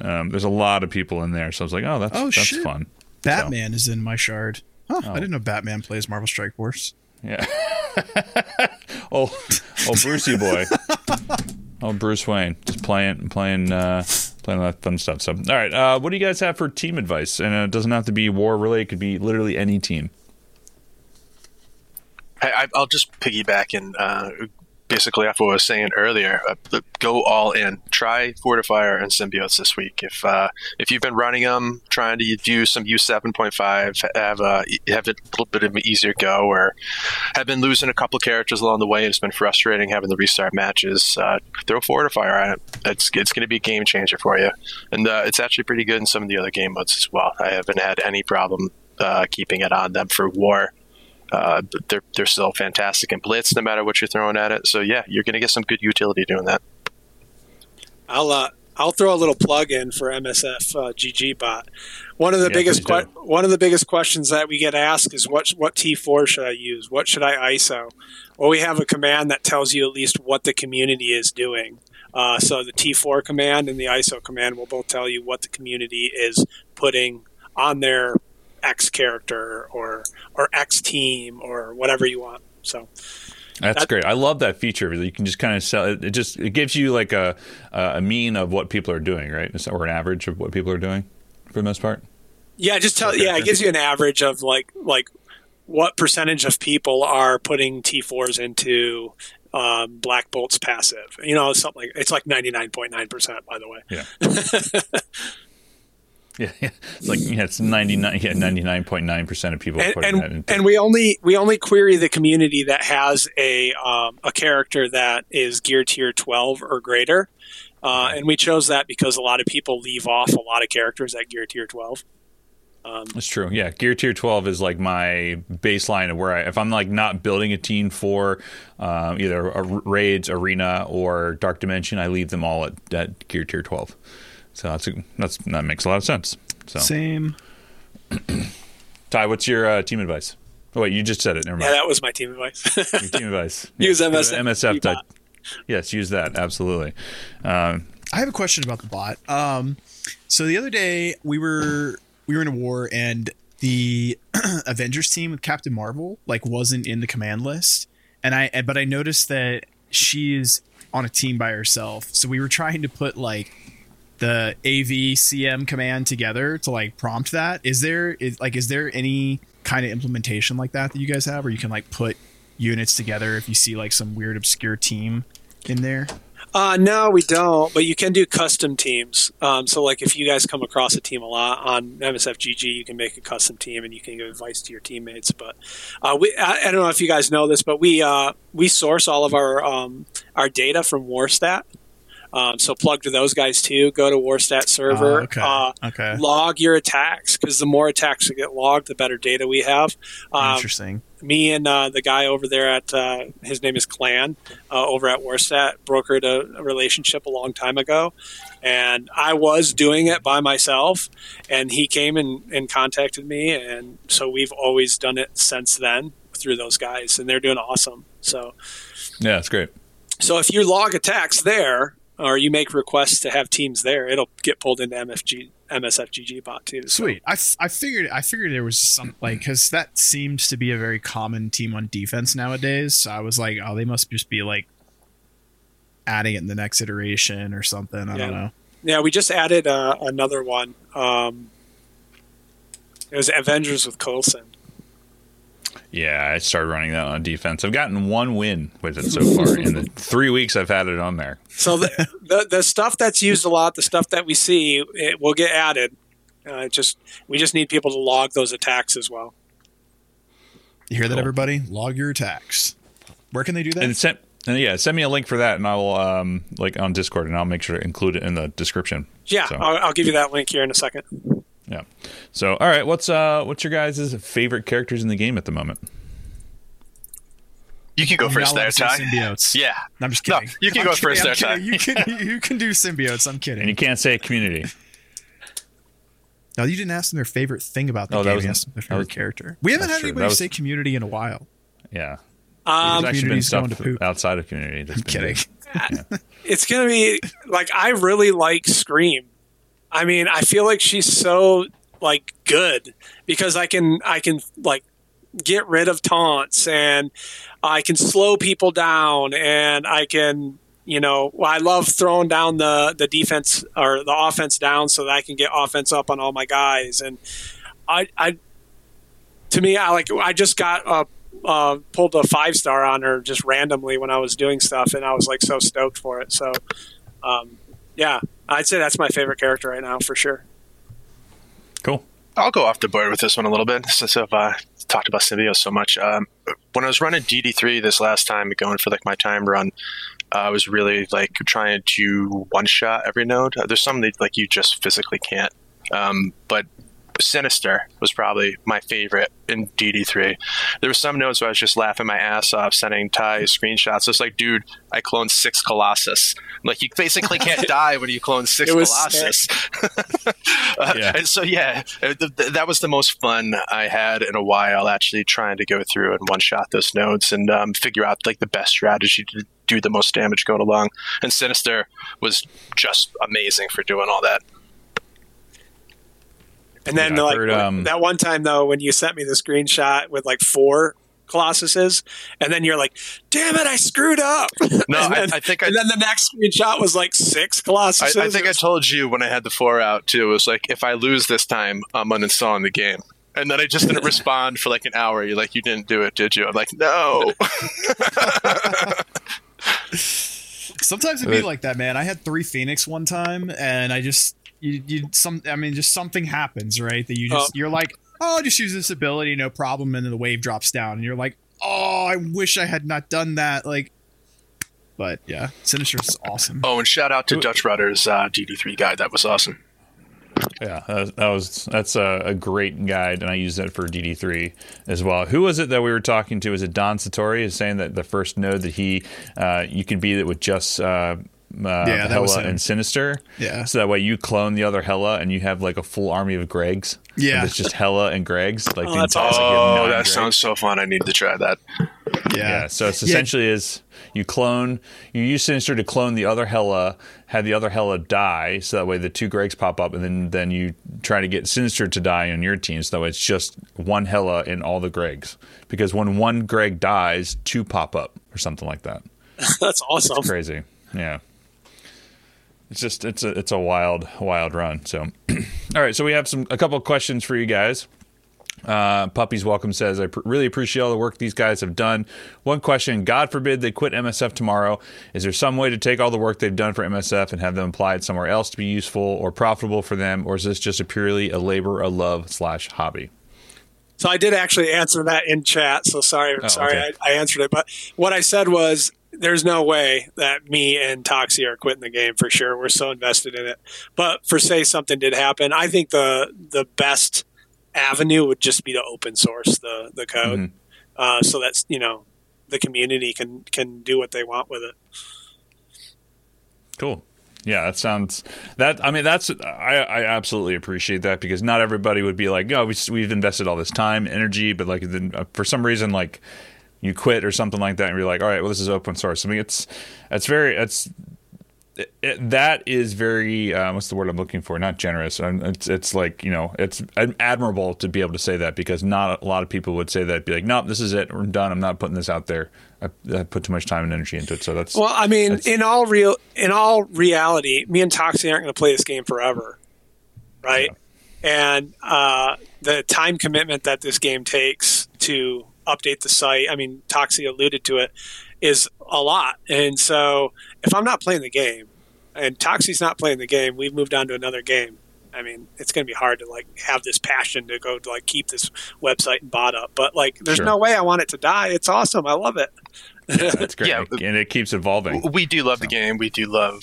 S1: Um, there's a lot of people in there, so I was like, oh, that's
S3: Oh,
S1: that's
S3: shit.
S1: fun.
S3: Batman is in my shard. Huh,
S1: Oh.
S3: I didn't know Batman plays Marvel Strike Force.
S1: Yeah. oh, oh, Brucey boy. oh, Bruce Wayne, just playing, playing, uh, playing that fun stuff. So, all right, uh, what do you guys have for team advice? And it doesn't have to be war related; it could be literally any team.
S4: I, will just piggyback and uh, basically off what I was saying earlier, uh, go all in. Try Fortifier and Symbiotes this week. If uh, if you've been running them, trying to use some U seven point five, have a have a little bit of an easier go, or have been losing a couple characters along the way, and it's been frustrating having the restart matches. Uh, throw Fortifier on it. It's it's going to be a game changer for you, and uh, it's actually pretty good in some of the other game modes as well. I haven't had any problem uh, keeping it on them for War uh, they're they're still fantastic in blitz no matter what you're throwing at it. So yeah, you're going to get some good utility doing that.
S2: I'll uh, I'll throw a little plug in for MSF uh, GG bot. One of the yeah, biggest que- one of the biggest questions that we get asked is what what T4 should I use? What should I ISO? Well, we have a command that tells you at least what the community is doing. Uh, so the T4 command and the ISO command will both tell you what the community is putting on their X character or or X team or whatever you want. So
S1: that's that, great. I love that feature. You can just kind of sell it. It just it gives you like a a mean of what people are doing, right? Or an average of what people are doing for the most part.
S2: Yeah, just tell. Okay. Yeah, it gives you an average of like like what percentage of people are putting T4s into um, Black Bolt's passive. You know, something like it's like ninety nine point nine percent. By the way.
S1: Yeah. Yeah, yeah. It's like yeah, it's ninety nine, yeah, ninety nine point nine percent of people
S2: and, putting and, that into. And we only we only query the community that has a um, a character that is gear tier twelve or greater, uh, and we chose that because a lot of people leave off a lot of characters at gear tier twelve.
S1: Um, That's true. Yeah, gear tier twelve is like my baseline of where I, if I'm like not building a team for uh, either a raids, arena, or dark dimension, I leave them all at, at gear tier twelve. So that's a, that's that makes a lot of sense. So
S3: same.
S1: Ty, what's your uh, team advice? Oh wait, you just said it. Never mind.
S2: Yeah, that was my team advice.
S1: your team advice.
S2: Use MSF.
S1: MSF. Dot, yes, use that absolutely. Um,
S3: I have a question about the bot. Um, so the other day we were we were in a war and the Avengers team with Captain Marvel like wasn't in the command list, and I but I noticed that she is on a team by herself. So we were trying to put like the AVCM command together to like prompt that. Is there is like is there any kind of implementation like that that you guys have where you can like put units together if you see like some weird obscure team in there?
S2: Uh, no, we don't. But you can do custom teams. Um, so, like, if you guys come across a team a lot on MSFGG, you can make a custom team and you can give advice to your teammates. But uh, we, I, I, don't know if you guys know this, but we uh, we source all of our um, our data from Warstat. Um, so plug to those guys too. Go to Warstat server.
S3: Oh, okay. Uh, okay.
S2: Log your attacks because the more attacks that get logged, the better data we have.
S3: Um, Interesting.
S2: Me and uh, the guy over there at uh, his name is Clan uh, over at Warstat brokered a, a, relationship a long time ago, and I was doing it by myself, and he came and, and contacted me, and so we've always done it since then through those guys, and they're doing awesome. So
S1: yeah, it's great.
S2: So if you log attacks there, or you make requests to have teams there, it'll get pulled into MFG MSFGG bot too.
S3: So. Sweet. I, I figured I figured there was some like because that seems to be a very common team on defense nowadays. So I was like, oh, they must just be like adding it in the next iteration or something. I
S2: yeah.
S3: don't know.
S2: Yeah, we just added uh, another one. Um, it was Avengers with Coulson.
S1: Yeah, I started running that on defense. I've gotten one win with it so far in the three weeks I've had it on there.
S2: So the, the, the stuff that's used a lot, the stuff that we see, it will get added. Uh, just we just need people to log those attacks as well.
S3: You hear that, everybody? Log your attacks. Where can they do that?
S1: And send, and yeah, send me a link for that, and I will um, like on Discord, and I'll make sure to include it in the description.
S2: Yeah, so. I'll, I'll give you that link here in a second.
S1: Yeah. So, all right, what's uh, what's your guys' favorite characters in the game at the moment?
S4: You can go first there, Ty.
S3: Symbiotes.
S4: Yeah,
S3: I'm just kidding.
S4: No, you can
S3: I'm
S4: go
S3: kidding,
S4: first there, Ty.
S3: You can you can do symbiotes. I'm kidding.
S1: And you can't say community.
S3: No, you didn't ask them their favorite thing about the oh, game. That was, you asked them their favorite was, character. We haven't had true. anybody was, say community in a while.
S1: Yeah.
S2: Um,
S1: There's actually been stuff outside of community. That's
S3: I'm kidding.
S2: Yeah. it's gonna be like I really like Scream. I mean, I feel like she's so like good because I can I can like get rid of taunts and I can slow people down and I can you know, I love throwing down the the defense or the offense down so that I can get offense up on all my guys. And I, I to me, I like I just got a uh, pulled a five star on her just randomly when I was doing stuff, and I was like so stoked for it. So, um, yeah, I'd say that's my favorite character right now for sure.
S1: Cool.
S4: I'll go off the board with this one a little bit since I've uh, talked about Symbiote so much. Um, when I was running DD3 this last time, going for like my time run, uh, I was really like trying to one shot every node. Uh, there's some that like you just physically can't. Um, but Sinister was probably my favorite in DD3. There were some notes where I was just laughing my ass off, sending Ty screenshots. It's like, dude, I cloned six Colossus. Like, you basically can't die when you clone six Colossus. uh, yeah. And so, yeah, th- th- that was the most fun I had in a while, actually trying to go through and one shot those nodes and um, figure out like the best strategy to do the most damage going along. And Sinister was just amazing for doing all that.
S2: And then, yeah, like heard, um, that one time though, when you sent me the screenshot with like four Colossuses, and then you're like, "Damn it, I screwed up."
S4: No,
S2: then,
S4: I, I, think.
S2: And
S4: I,
S2: then the next screenshot was like six Colossuses.
S4: I, I think I told you when I had the four out too. It was like, if I lose this time, I'm uninstalling the game. And then I just didn't respond for like an hour. You're like, you didn't do it, did you? I'm like, no.
S3: Sometimes it'd be like that, man. I had three Phoenix one time, and I just you, you some I mean just something happens, right? That you just oh. you're like, oh, just use this ability, no problem, and then the wave drops down, and you're like, oh, I wish I had not done that. Like, but yeah, Sinister is awesome.
S4: Oh, and shout out to Dutch Rudder's uh, DD3 guide. That was awesome.
S1: Yeah, that was that's a, a, great guide, and I use that for DD3 as well. Who was it that we were talking to? is it Don Satori? Is saying that the first node that he uh, you can beat it with just uh, uh, yeah, Hela and Sinister.
S3: Yeah.
S1: So that way you clone the other Hela and you have like a full army of Gregs.
S3: Yeah.
S1: It's just Hela and Gregs. Like
S2: oh, that's
S4: awesome. Oh, that sounds so fun. I need to try that.
S1: Yeah. yeah so it's essentially yeah. is you clone you use Sinister to clone the other Hela, have the other Hela die, so that way the two Gregs pop up, and then then you try to get Sinister to die on your team, so that way it's just one Hela in all the Gregs. Because when one Greg dies, two pop up or something like that.
S2: that's awesome.
S1: It's crazy. Yeah it's just it's a it's a wild wild run. So, all right, so we have some a couple of questions for you guys. Uh, Puppies Welcome says, I pr- really appreciate all the work these guys have done. One question God forbid they quit MSF tomorrow. Is there some way to take all the work they've done for MSF and have them applied somewhere else to be useful or profitable for them? Or is this just a purely a labor of love slash hobby?
S2: So I did actually answer that in chat. So sorry, oh, sorry okay. I, I answered it. But what I said was there's no way that me and Toxie are quitting the game for sure. We're so invested in it. But for say something did happen, I think the the best avenue would just be to open source the the code, mm-hmm. uh, so that's you know the community can can do what they want with it.
S1: Cool. Yeah, that sounds that. I mean, that's I, I absolutely appreciate that because not everybody would be like, oh, we, we've invested all this time, energy, but like then uh, for some reason, like you quit or something like that, and you're like, all right, well, this is open source. I mean, it's it's very it's it, it, that is very uh, what's the word I'm looking for? Not generous. It's it's like you know it's admirable to be able to say that because not a lot of people would say that. Be like, nope, this is it. I'm done. I'm not putting this out there. I, I put too much time and energy into it. So that's
S2: well. I mean, in all real in all reality, me and Toxie aren't going to play this game forever, right? Yeah. And uh, the time commitment that this game takes to update the site. I mean, Toxie alluded to it, is a lot. And so if I'm not playing the game and Toxie's not playing the game, we've moved on to another game. I mean, it's going to be hard to like have this passion to go to like keep this website and bot up. But like, there's sure. no way I want it to die. It's awesome. I love it.
S1: yeah, that's great. yeah, and it keeps evolving.
S4: We do love so. the game. We do love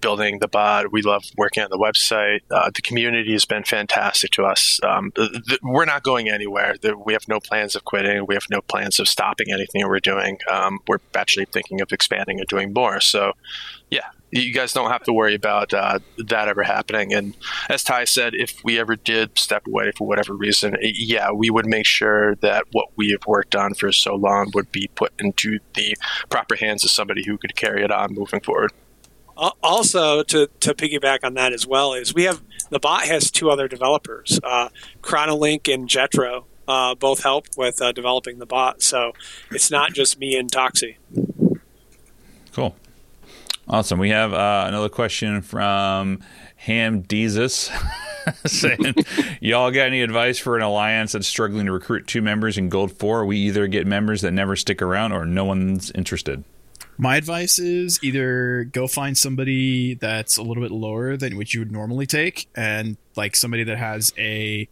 S4: building the bot. We love working on the website. Uh, the community has been fantastic to us. Um, we're not going anywhere. we have no plans of quitting. We have no plans of stopping anything we're doing. Um, we're actually thinking of expanding and doing more. So, yeah, you guys don't have to worry about uh, that ever happening. And as Ty said, if we ever did step away for whatever reason, yeah, we would make sure that what we have worked on for so long would be put into the proper hands of somebody who could carry it on moving forward.
S2: Also, to, to piggyback on that as well, is we have the bot has two other developers, uh, Chronolink and Jetro, uh, both help with uh, developing the bot. So it's not just me and Toxie.
S1: Cool. Awesome. We have uh, another question from Ham saying, Y'all got any advice for an alliance that's struggling to recruit two members in Gold 4? We either get members that never stick around or no one's interested.
S3: My advice is either go find somebody that's a little bit lower than what you would normally take, and like somebody that has a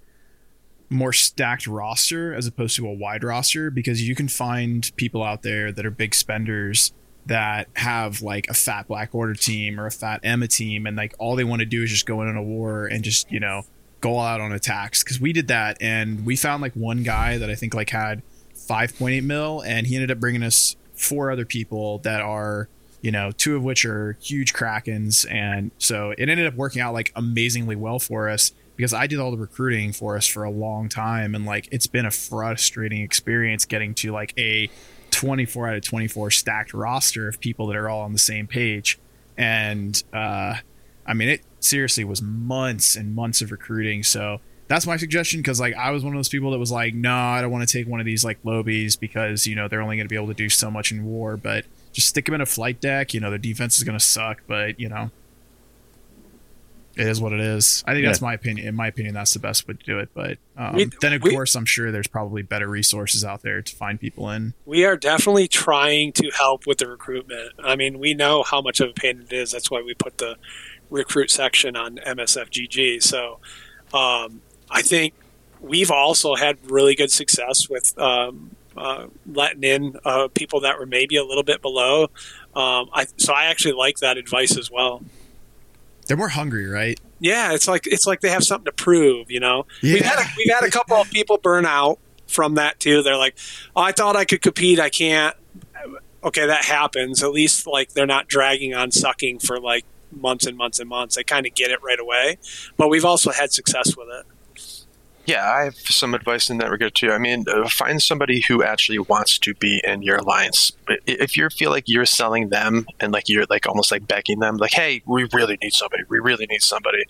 S3: more stacked roster as opposed to a wide roster, because you can find people out there that are big spenders that have like a fat Black Order team or a fat Emma team, and like all they want to do is just go in on a war and just you know go out on attacks. Because we did that, and we found like one guy that I think like had 5.8 mil, and he ended up bringing us four other people that are you know two of which are huge krakens. And so it ended up working out like amazingly well for us because i did all the recruiting for us for a long time. And like it's been a frustrating experience getting to like a 24 out of 24 stacked roster of people that are all on the same page. And uh i mean it seriously was months and months of recruiting. So that's my suggestion because like I was one of those people that was like, no, I don't want to take one of these like lobies because you know they're only going to be able to do so much in war. But just stick them in a flight deck. You know their defense is going to suck, but you know it is what it is. I think yeah. that's my opinion. In my opinion, that's the best way to do it. But um, we, then of we, course, I'm sure there's probably better resources out there to find people in.
S2: We are definitely trying to help with the recruitment. I mean, we know how much of a pain it is. That's why we put the recruit section on MSFGG. So. Um, I think we've also had really good success with um, uh, letting in uh, people that were maybe a little bit below. Um, I, so I actually like that advice as well.
S3: They're more hungry, right?
S2: Yeah, it's like it's like they have something to prove. You know, yeah. we've had a, we've had a couple of people burn out from that too. They're like, "Oh, I thought I could compete, I can't." Okay, that happens. At least like they're not dragging on sucking for like months and months and months. They kind of get it right away. But we've also had success with it.
S4: Yeah, I have some advice in that regard too. I mean, uh, find somebody who actually wants to be in your alliance. If you feel like you're selling them and like you're like almost like begging them, like, "Hey, we really need somebody. We really need somebody,"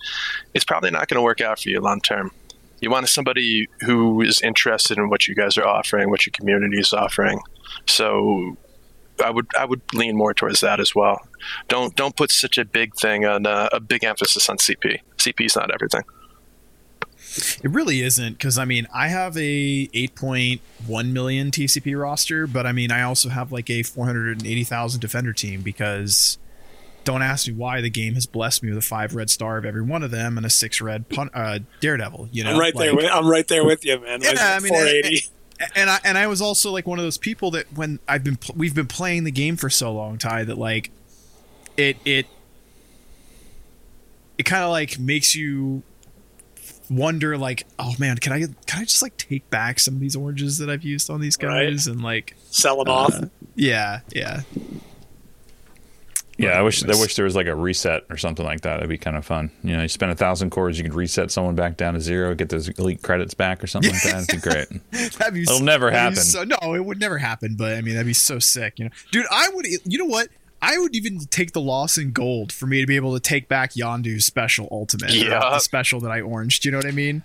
S4: it's probably not going to work out for you long term. You want somebody who is interested in what you guys are offering, what your community is offering. So, I would I would lean more towards that as well. Don't don't put such a big thing on uh, a big emphasis on CP. CP is not everything.
S3: It really isn't because I mean I have a 8.1 million TCP roster, but I mean I also have like a 480,000 defender team because don't ask me why the game has blessed me with a five red star of every one of them and a six red pun- uh, daredevil. You know,
S2: I'm right like, there. With, I'm right there with you, man. Yeah, I mean, 480.
S3: And, and I and I was also like one of those people that when I've been we've been playing the game for so long, Ty, that like it it it kind of like makes you wonder like oh man can i can i just like take back some of these oranges that i've used on these guys right. and like
S2: sell them uh, off
S3: yeah yeah
S1: yeah, I wish I wish there was like a reset or something like that. It'd be kind of fun. You know, you spend a thousand cores, you could reset someone back down to zero, get those elite credits back or something like that. It'd be great. that'd be It'll so, never happen.
S3: So, no, it would never happen. But I mean, that'd be so sick. You know, dude, I would. You know what? I would even take the loss in gold for me to be able to take back Yondu's special ultimate. Yeah. The special that I oranged. Do you know what I mean?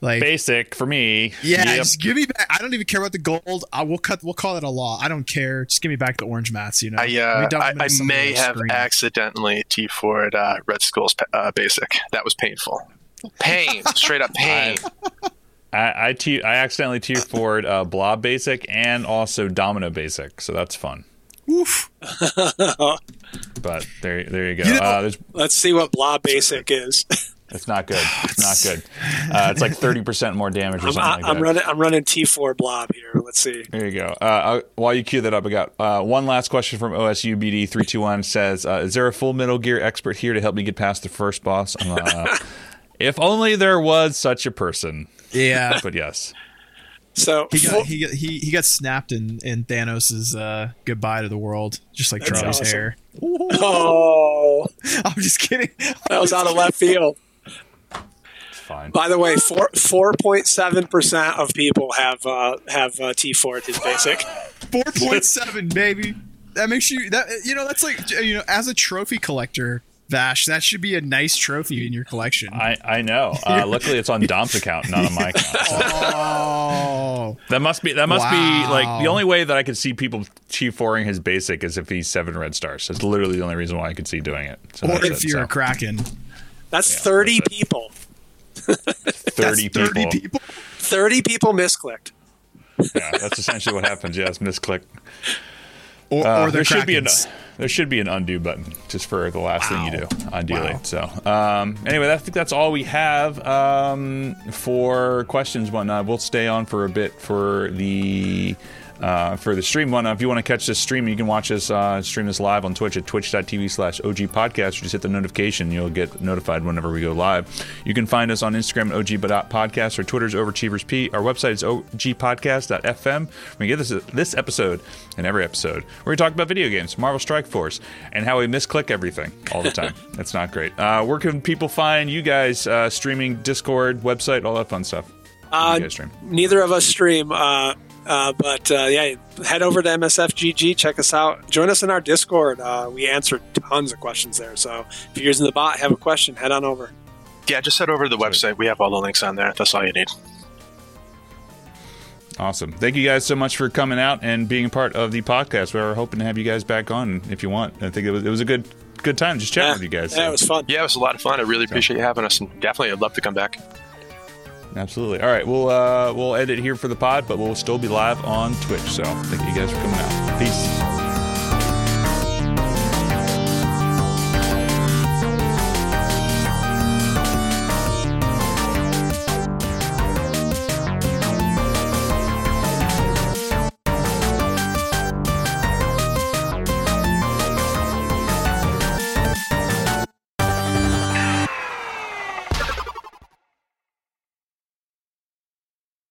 S1: Like basic for me.
S3: Yeah, yep. just give me back. I don't even care about the gold. I will cut. We'll call it a law. I don't care. Just give me back the orange mats. You know.
S4: I, uh, I, I may have screen. accidentally T 4 uh, Red Skull's uh, basic. That was painful. Pain, straight up pain.
S1: I I, t- I accidentally tier forward uh, Blob Basic and also Domino Basic, so that's fun. Oof. but there, there you go. You know, uh,
S2: let's see what Blob Basic is.
S1: It's not good. It's not good. Uh, it's like thirty percent more damage or something
S2: I'm,
S1: like
S2: I'm running. I'm running T four blob here. Let's see.
S1: There you go. Uh, while you cue that up, I got uh, one last question from OSU BD three two one. Says, uh, "Is there a full Metal Gear expert here to help me get past the first boss?" Uh, if only there was such a person.
S3: Yeah,
S1: but yes.
S2: So
S3: he got, he got he he got snapped in in Thanos's uh, goodbye to the world, just like Charlie's awesome. hair.
S2: Oh,
S3: I'm just kidding.
S2: That was out of left field.
S1: Fine.
S2: By the way, four four point seven percent of people have uh, have uh, T four at his basic.
S3: Four point seven, baby. That makes you that you know that's like you know as a trophy collector Vash, that should be a nice trophy in your collection.
S1: I, I know. Uh, luckily, it's on Dom's account, not on my account. So.
S3: Oh,
S1: That must be that must be like the only way that I could see people T4ing his basic is if he's seven red stars. That's literally the only reason why I could see doing it. So
S3: Or
S1: that's
S3: if
S1: it,
S3: you're a. Kraken.
S2: That's 30
S1: that's
S2: people.
S1: 30
S3: That's
S1: people.
S3: people.
S2: 30 people misclicked.
S1: Yeah, that's essentially what happens. Yes, misclick.
S3: Or,
S1: Uh,
S3: or
S1: there should be an there should be an undo button just for the last thing you do
S3: Wow.
S1: on.
S3: Wow.
S1: So um, anyway, I think that's all we have um, for questions. and Whatnot. We'll stay on for a bit for the. Uh, for the stream one, if you want to catch this stream, you can watch us uh, stream this live on Twitch at twitch.tv slash OG podcast. Just hit the notification. You'll get notified whenever we go live. You can find us on Instagram at OG Podcast or Twitter's OverachieversP. Our website is ogpodcast.fm. We get this this episode and every episode where we talk about video games, Marvel Strike Force, and how we misclick everything all the time. That's not great. Uh, where can people find you guys uh, streaming, Discord, website, all that fun stuff?
S2: Uh,
S1: you guys stream?
S2: neither of us stream, uh, uh, but uh, yeah, head over to MSFGG, check us out, join us in our Discord. Uh, we answer tons of questions there. So if you're using the bot, have a question, head on over.
S4: Yeah, just head over to the website. We have all the links on there. That's all you need.
S1: Awesome. Thank you guys so much for coming out and being a part of the podcast. We're hoping to have you guys back on if you want. I think it was, it was a good good time just chatting
S2: Yeah,
S1: with you guys.
S2: yeah,
S1: so.
S2: it was fun.
S4: Yeah, it was a lot of fun. I really appreciate you having us, and definitely I'd love to come back.
S1: Absolutely. All right, we'll uh, we'll edit here for the pod, but we'll still be live on Twitch. So thank you guys for coming out. Peace.